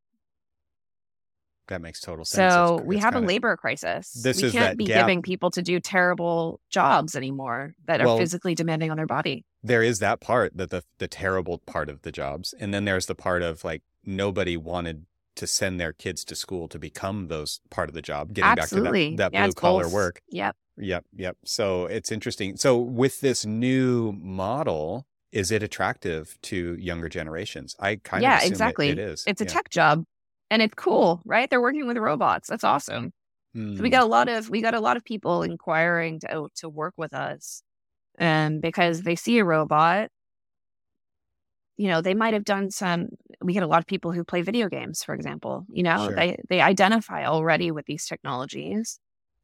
That makes total sense. so It's- we it's have a labor crisis This we is can't that be gap. giving people to do terrible jobs anymore that are physically demanding on their body there is that part that the the terrible part of the jobs and then there's the part of like nobody wanted to send their kids to school to become those part of the job getting absolutely back to that, that Yeah, blue collar both. work yep yep yep so it's interesting so with this new model is it attractive to younger generations i kind Yeah, of it- exactly. it is it's a Yeah. tech job and it's cool right they're working with robots that's awesome So we Mm, got a lot of we got a lot of people inquiring to oh, to work with us, um, because they see a robot. You know, they might have done some. We get a lot of people who play video games, for example. You know, Sure. they they identify already with these technologies.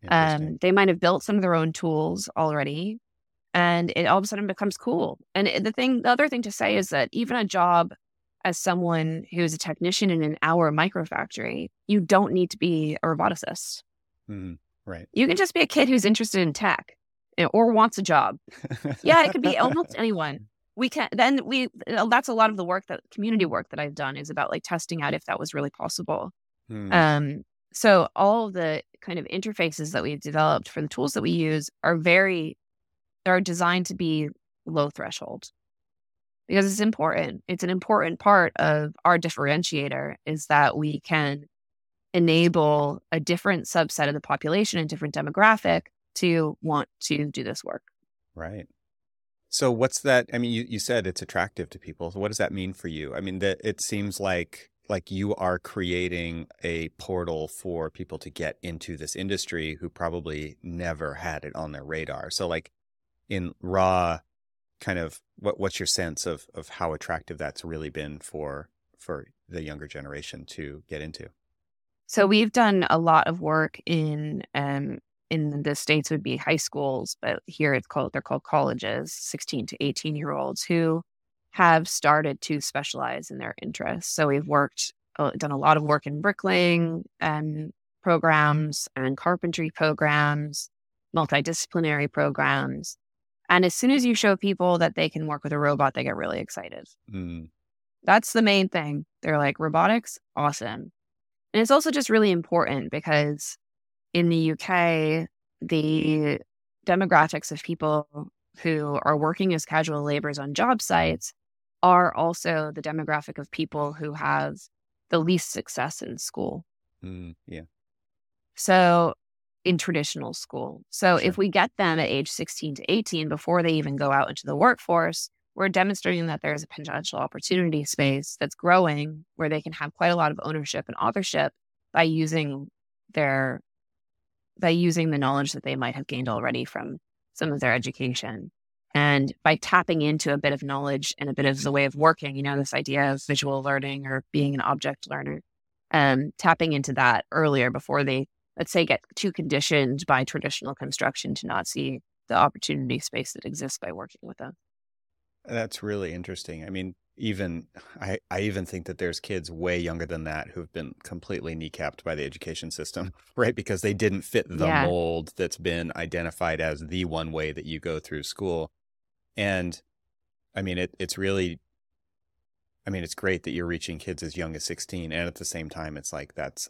Um, they might have built some of their own tools already, and it all of a sudden becomes cool. And the thing, the other thing to say is that even a job as someone who's a technician in an hour microfactory, you don't need to be a roboticist. Mhm, right You can just be a kid who's interested in tech or wants a job. Yeah, it could be almost anyone. We can then we that's a lot of the work that community work that I've done is about like testing out if that was really possible. Hmm, Um so all of the kind of interfaces that we've developed for the tools that we use are very are designed to be low threshold. because it's important. It's an important part of our differentiator is that we can enable a different subset of the population and different demographic to want to do this work. Right. So what's that? I mean, you, you said it's attractive to people. So what does that mean for you? I mean, that it seems like like you are creating a portal for people to get into this industry who probably never had it on their radar. So like in raw kind of what what's your sense of of how attractive that's really been for for the younger generation to get into? So we've done a lot of work in um, in the states would be high schools, but here it's called they're called colleges, 16 to 18 year olds who have started to specialize in their interests. So we've worked uh, done a lot of work in bricklaying and programs and carpentry programs, multidisciplinary programs. And as soon as you show people that they can work with a robot, they get really excited. Mm. That's the main thing. They're like, robotics, awesome. And it's also just really important because in the UK, the demographics of people who are working as casual laborers on job sites are also the demographic of people who have the least success in school. Mm, yeah. So, in traditional school. So, sure. if we get them at age 16 to 18 before they even go out into the workforce, we're demonstrating that there's a potential opportunity space that's growing where they can have quite a lot of ownership and authorship by using their by using the knowledge that they might have gained already from some of their education and by tapping into a bit of knowledge and a bit of the way of working you know this idea of visual learning or being an object learner um, tapping into that earlier before they let's say get too conditioned by traditional construction to not see the opportunity space that exists by working with them that's really interesting. I mean, even I, I even think that there's kids way younger than that who've been completely kneecapped by the education system, right? Because they didn't fit the yeah. mold that's been identified as the one way that you go through school. And I mean, it, it's really, I mean, it's great that you're reaching kids as young as 16. And at the same time, it's like, that's,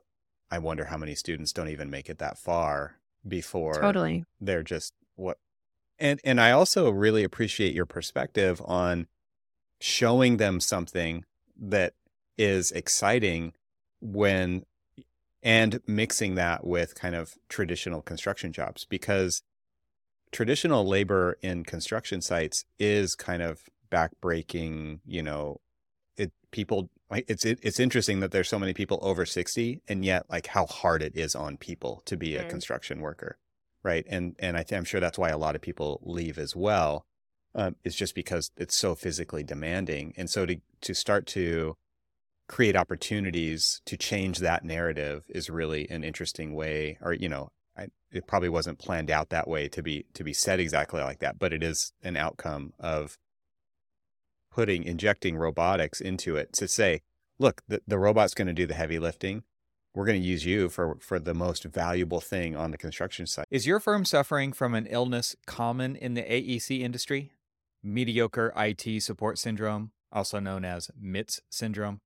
I wonder how many students don't even make it that far before totally they're just what and and I also really appreciate your perspective on showing them something that is exciting when and mixing that with kind of traditional construction jobs because traditional labor in construction sites is kind of backbreaking, you know, it people like it's it, it's interesting that there's so many people over 60 and yet like how hard it is on people to be a mm. construction worker right? And and I th- I'm sure that's why a lot of people leave as well. Um, it's just because it's so physically demanding, and so to to start to create opportunities to change that narrative is really an interesting way, or you know, I, it probably wasn't planned out that way to be to be said exactly like that, but it is an outcome of putting injecting robotics into it to say, look, the, the robot's going to do the heavy lifting we're going to use you for, for the most valuable thing on the construction site. Is your firm suffering from an illness common in the AEC industry? Mediocre IT support syndrome, also known as MITS syndrome.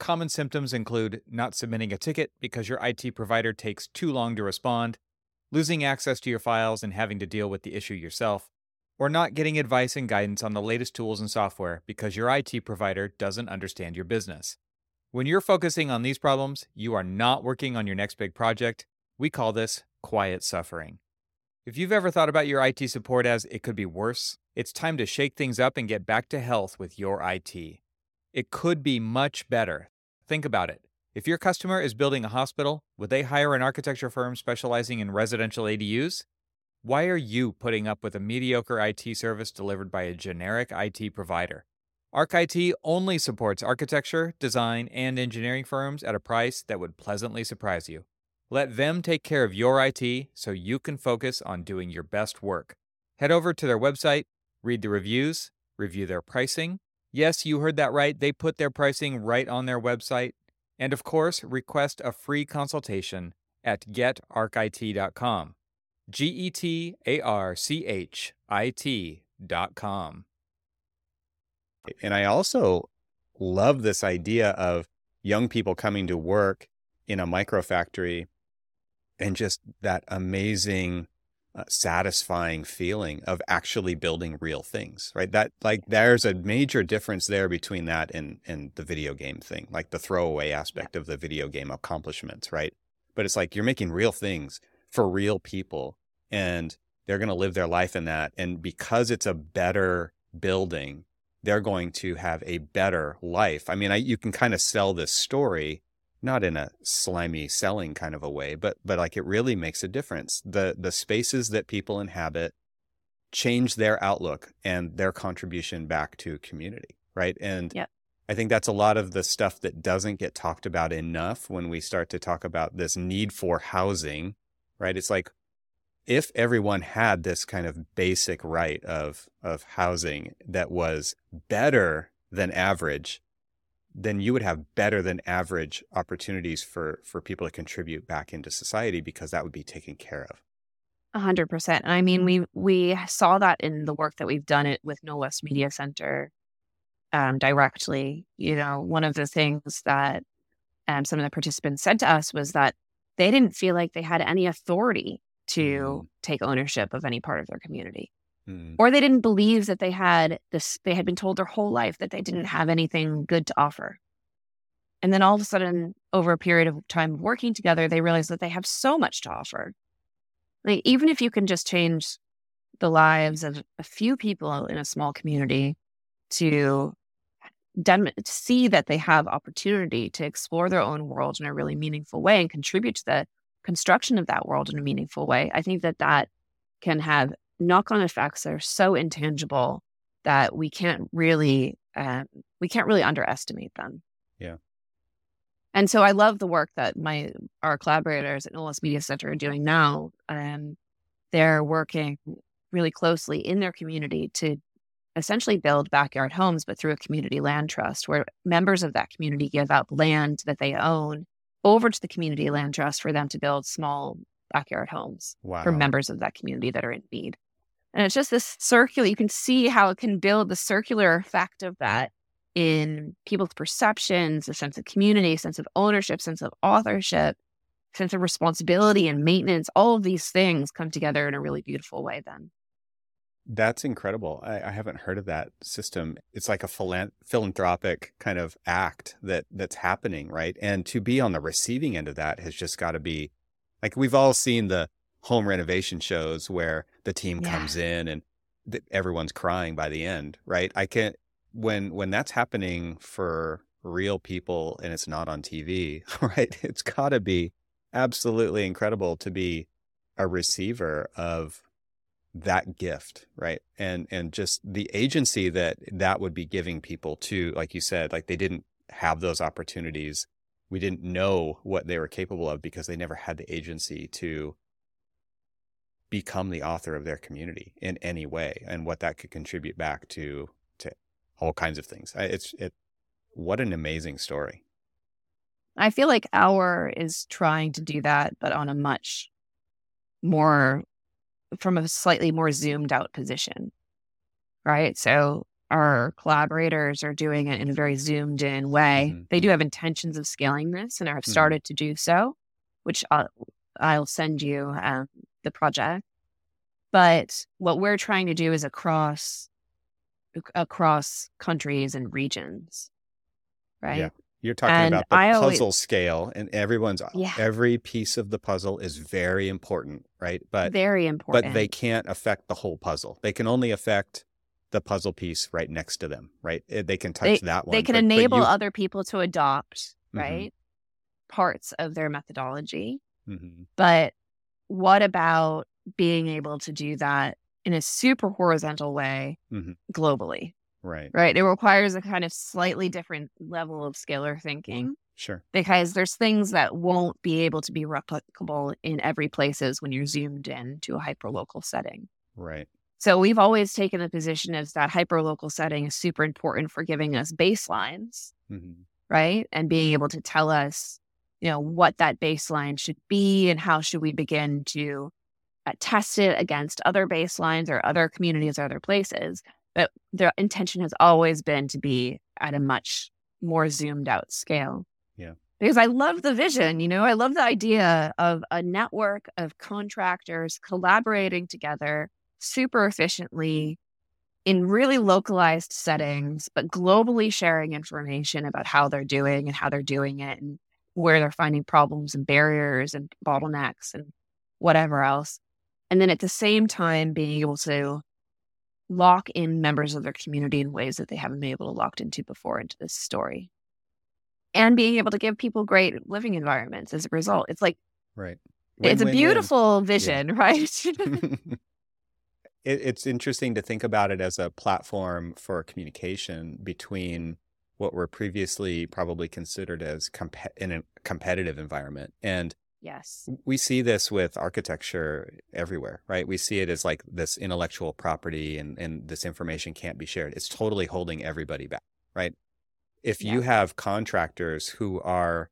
Common symptoms include not submitting a ticket because your IT provider takes too long to respond, losing access to your files and having to deal with the issue yourself, or not getting advice and guidance on the latest tools and software because your IT provider doesn't understand your business. When you're focusing on these problems, you are not working on your next big project. We call this quiet suffering. If you've ever thought about your IT support as it could be worse, it's time to shake things up and get back to health with your IT. It could be much better. Think about it. If your customer is building a hospital, would they hire an architecture firm specializing in residential ADUs? Why are you putting up with a mediocre IT service delivered by a generic IT provider? ArchIT only supports architecture, design, and engineering firms at a price that would pleasantly surprise you. Let them take care of your IT so you can focus on doing your best work. Head over to their website, read the reviews, review their pricing. Yes, you heard that right. They put their pricing right on their website. And of course, request a free consultation at getarchit.com. G E T A R C H I T.com. And I also love this idea of young people coming to work in a micro factory and just that amazing uh, satisfying feeling of actually building real things, right? That like there's a major difference there between that and and the video game thing, like the throwaway aspect of the video game accomplishments, right? But it's like you're making real things for real people and they're going to live their life in that and because it's a better building, they're going to have a better life. I mean, I, you can kind of sell this story not in a slimy selling kind of a way, but but like it really makes a difference. The the spaces that people inhabit change their outlook and their contribution back to community, right? And yep. I think that's a lot of the stuff that doesn't get talked about enough when we start to talk about this need for housing, right? It's like if everyone had this kind of basic right of of housing that was better than average, then you would have better than average opportunities for for people to contribute back into society because that would be taken care of. A hundred percent. I mean, we we saw that in the work that we've done it with Knowle West Media Center um, directly. You know, one of the things that um, some of the participants said to us was that they didn't feel like they had any authority to mm. take ownership of any part of their community. Mm. Or they didn't believe that they had this, they had been told their whole life that they didn't have anything good to offer. And then all of a sudden, over a period of time working together, they realize that they have so much to offer. Like, even if you can just change the lives of a few people in a small community to, dem- to see that they have opportunity to explore their own world in a really meaningful way and contribute to the construction of that world in a meaningful way, I think that that can have knock on effects are so intangible that we can't really um, we can't really underestimate them. Yeah. And so I love the work that my our collaborators at Knowle West Media Center are doing now. Um, they're working really closely in their community to essentially build backyard homes, but through a community land trust where members of that community give up land that they own over to the community land trust for them to build small backyard homes wow. for members of that community that are in need. And it's just this circular, you can see how it can build the circular effect of that in people's perceptions, a sense of community, a sense of ownership, sense of authorship, sense of responsibility and maintenance. All of these things come together in a really beautiful way then. That's incredible. I, I haven't heard of that system. It's like a philanthropic kind of act that that's happening, right? And to be on the receiving end of that has just got to be like we've all seen the home renovation shows where the team yeah. comes in and th- everyone's crying by the end, right? I can't when when that's happening for real people and it's not on TV, right? It's got to be absolutely incredible to be a receiver of that gift, right? And and just the agency that that would be giving people to, like you said, like they didn't have those opportunities. We didn't know what they were capable of because they never had the agency to become the author of their community in any way and what that could contribute back to to all kinds of things. It's it what an amazing story. I feel like AUAR is trying to do that, but on a much more from a slightly more zoomed out position. Right. So our collaborators are doing it in a very zoomed in way. Mm-hmm. They do have intentions of scaling this and have mm-hmm. started mm-hmm. to do so, which I'll, I'll send you um, the project. But what we're trying to do is across across countries and regions, right? Yeah. You're talking and about the I puzzle always, scale, and everyone's yeah. every piece of the puzzle is very important, right? But very important. But they can't affect the whole puzzle. They can only affect the puzzle piece right next to them, right? Eh, they can touch they, that one. They can but, enable but you... other people to adopt, mm-hmm. right, mm-hmm. parts of their methodology. Mm-hmm. But what about being able to do that in a super horizontal way mm-hmm. globally. Right. Right. It requires a kind of slightly different level of scalar thinking. Sure. Because there's things that won't be able to be replicable in every places when you're zoomed in to a hyperlocal setting. Right. So we've always taken the position as that hyperlocal setting is super important for giving us baselines, mm-hmm. right? And being able to tell us, you know, what that baseline should be and how should we begin to uh, test it against other baselines or other communities or other places. But their intention has always been to be at a much more zoomed out scale. Yeah. because I love the vision. You know, I love the idea of a network of contractors collaborating together super efficiently in really localized settings, but globally sharing information about how they're doing and how they're doing it and where they're finding problems and barriers and bottlenecks and whatever else. And then at the same time, being able to lock in members of their community in ways that they haven't been able to locked into before into this story. And being able to give people great living environments as a result. It's like, right. Win, it's a beautiful win. vision, yeah. right? it, it's interesting to think about it as a platform for communication between what were previously probably considered as comp- in a competitive environment. And yes, we see this with architecture everywhere, right? We see it as like this intellectual property and, and this information can't be shared. It's totally holding everybody back, right? If yeah. you have contractors who are,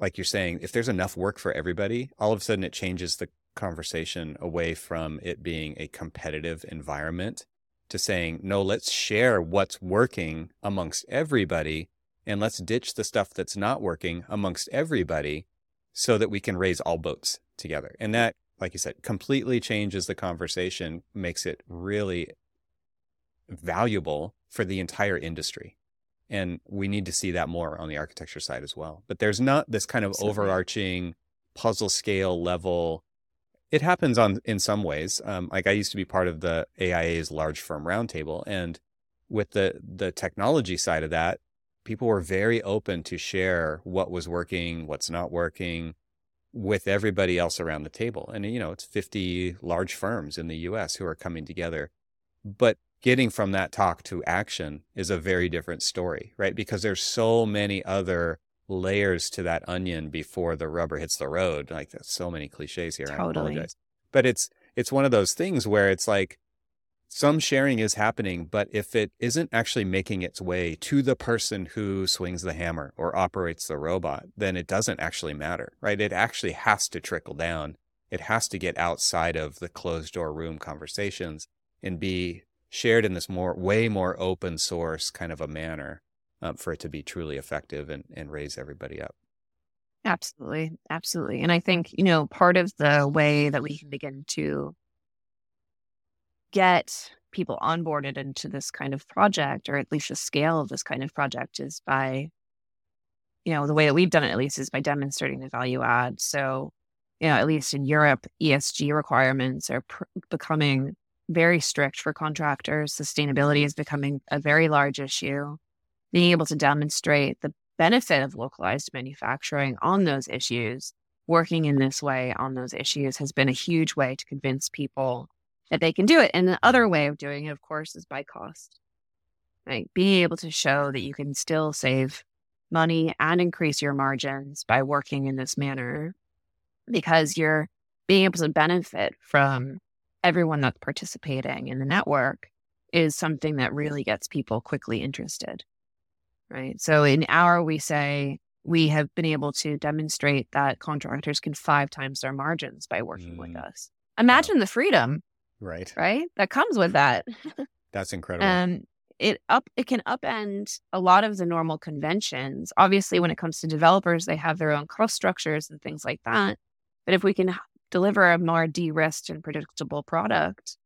like you're saying, if there's enough work for everybody, all of a sudden it changes the conversation away from it being a competitive environment to saying, no, let's share what's working amongst everybody and let's ditch the stuff that's not working amongst everybody so that we can raise all boats together. And that, like you said, completely changes the conversation, makes it really valuable for the entire industry. And we need to see that more on the architecture side as well. But there's not this kind of Absolutely. overarching puzzle scale level it happens on in some ways. Um, like I used to be part of the AIA's large firm roundtable, and with the the technology side of that, people were very open to share what was working, what's not working, with everybody else around the table. And you know, it's 50 large firms in the U.S. who are coming together, but getting from that talk to action is a very different story, right? Because there's so many other layers to that onion before the rubber hits the road. Like there's so many cliches here. Totally. I apologize. But it's it's one of those things where it's like some sharing is happening, but if it isn't actually making its way to the person who swings the hammer or operates the robot, then it doesn't actually matter, right? It actually has to trickle down. It has to get outside of the closed door room conversations and be shared in this more way more open source kind of a manner um, for it to be truly effective and, and raise everybody up. Absolutely. Absolutely. And I think, you know, part of the way that we can begin to get people onboarded into this kind of project, or at least the scale of this kind of project, is by, you know, the way that we've done it, at least, is by demonstrating the value add. So, you know, at least in Europe, ESG requirements are pr- becoming very strict for contractors. Sustainability is becoming a very large issue being able to demonstrate the benefit of localized manufacturing on those issues, working in this way on those issues has been a huge way to convince people that they can do it. And the other way of doing it, of course, is by cost. Right? Being able to show that you can still save money and increase your margins by working in this manner because you're being able to benefit from everyone that's participating in the network is something that really gets people quickly interested right? So in our, we say we have been able to demonstrate that contractors can five times their margins by working mm. with us. Imagine the freedom, right? Right, that comes with that. That's incredible. And it up it can upend a lot of the normal conventions. Obviously, when it comes to developers, they have their own cost structures and things like that. But if we can deliver a more de-risked and predictable product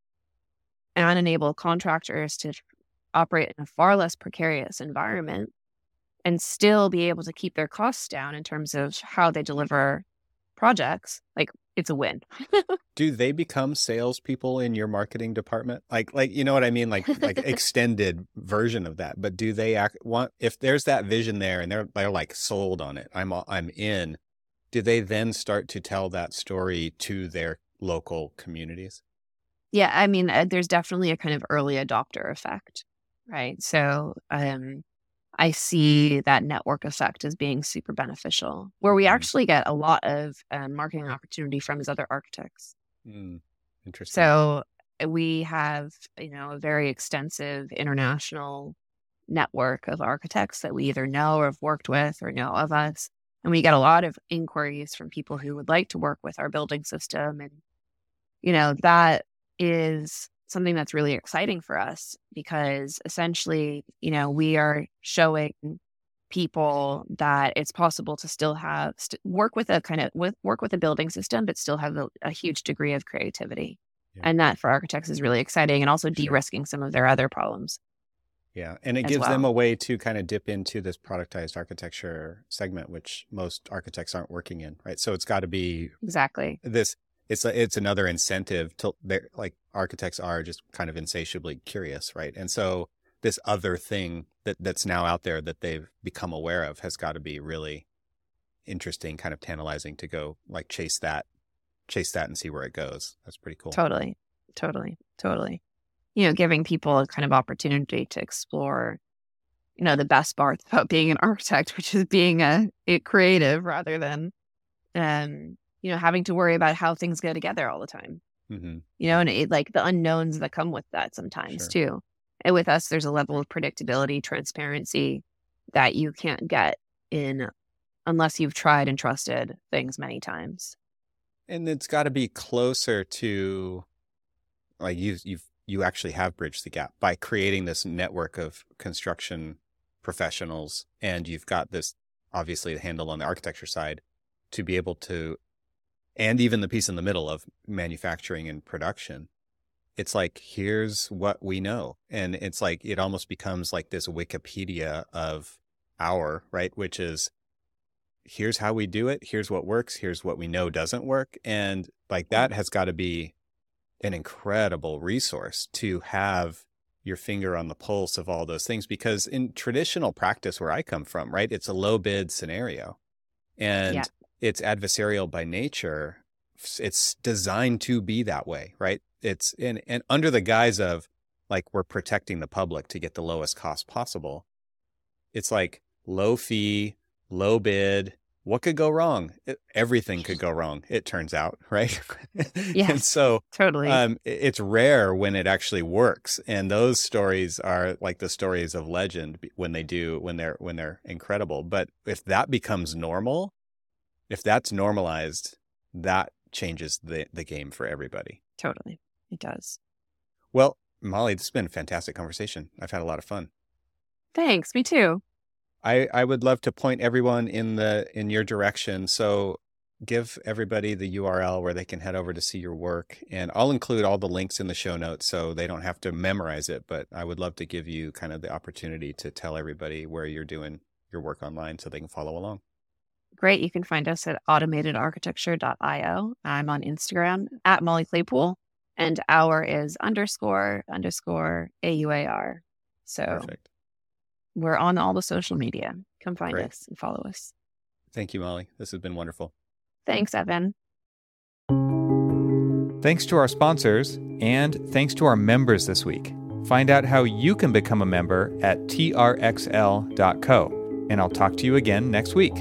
and enable contractors to operate in a far less precarious environment and still be able to keep their costs down in terms of how they deliver projects, like it's a win. Do they become salespeople in your marketing department? Like, like you know what I mean? Like, like extended version of that. But do they act want if there's that vision there and they're they're like sold on it? I'm I'm in. Do they then start to tell that story to their local communities? Yeah, I mean, uh, there's definitely a kind of early adopter effect right? So um, I see that network effect as being super beneficial. Where we mm. actually get a lot of um, marketing opportunity from is other architects. Mm, interesting. So uh, we have, you know, a very extensive international network of architects that we either know or have worked with or know of us. And we get a lot of inquiries from people who would like to work with our building system. And, you know, that is something that's really exciting for us because essentially, you know, we are showing people that it's possible to still have st- work with a kind of with work with a building system, but still have a, a huge degree of creativity. Yeah. And that for architects is really exciting and also de-risking some of their other problems. Yeah. And it gives well. them a way to kind of dip into this productized architecture segment, which most architects aren't working in, right? So it's got to be exactly this. It's a, it's another incentive to like architects are just kind of insatiably curious, right? And so this other thing that that's now out there that they've become aware of has got to be really interesting, kind of tantalizing to go like chase that, chase that and see where it goes. That's pretty cool. Totally, totally, totally. You know, giving people a kind of opportunity to explore, you know, the best part about being an architect, which is being a, a creative rather than, um, you know, having to worry about how things go together all the time. Mm-hmm. You know, and it, like the unknowns that come with that sometimes sure. too. And with us, there's a level of predictability, transparency that you can't get in unless you've tried and trusted things many times. And it's got to be closer to like you you've you actually have bridged the gap by creating this network of construction professionals and you've got this obviously the handle on the architecture side to be able to and even the piece in the middle of manufacturing and production it's like here's what we know. And it's like it almost becomes like this wikipedia of our right? Which is here's how we do it here's what works here's what we know doesn't work. And like that has got to be an incredible resource to have your finger on the pulse of all those things. Because in traditional practice where i come from right it's a low bid scenario. And yeah. It's adversarial by nature it's designed to be that way right it's in and under the guise of like we're protecting the public to get the lowest cost possible. It's like low fee, low bid. What could go wrong? It, everything could go wrong. It turns out, right? Yeah. and so totally, um, it's rare when it actually works. And those stories are like the stories of legend when they do when they're when they're incredible. But if that becomes normal, if that's normalized, that changes the the game for everybody. Totally. It does. Well, Mollie, this has been a fantastic conversation. I've had a lot of fun. Thanks. Me too. I, I would love to point everyone in the in your direction. So give everybody the URL where they can head over to see your work. And I'll include all the links in the show notes so they don't have to memorize it. But I would love to give you kind of the opportunity to tell everybody where you're doing your work online so they can follow along. Great. You can find us at automatedarchitecture.io. I'm on Instagram at Mollie Claypool and AUAR is underscore underscore AUAR. So Perfect. we're on all the social media. Come find Great. us and follow us. Thank you, Mollie. This has been wonderful. Thanks, Evan. Thanks to our sponsors and thanks to our members this week. Find out how you can become a member at trxl.co. And I'll talk to you again next week.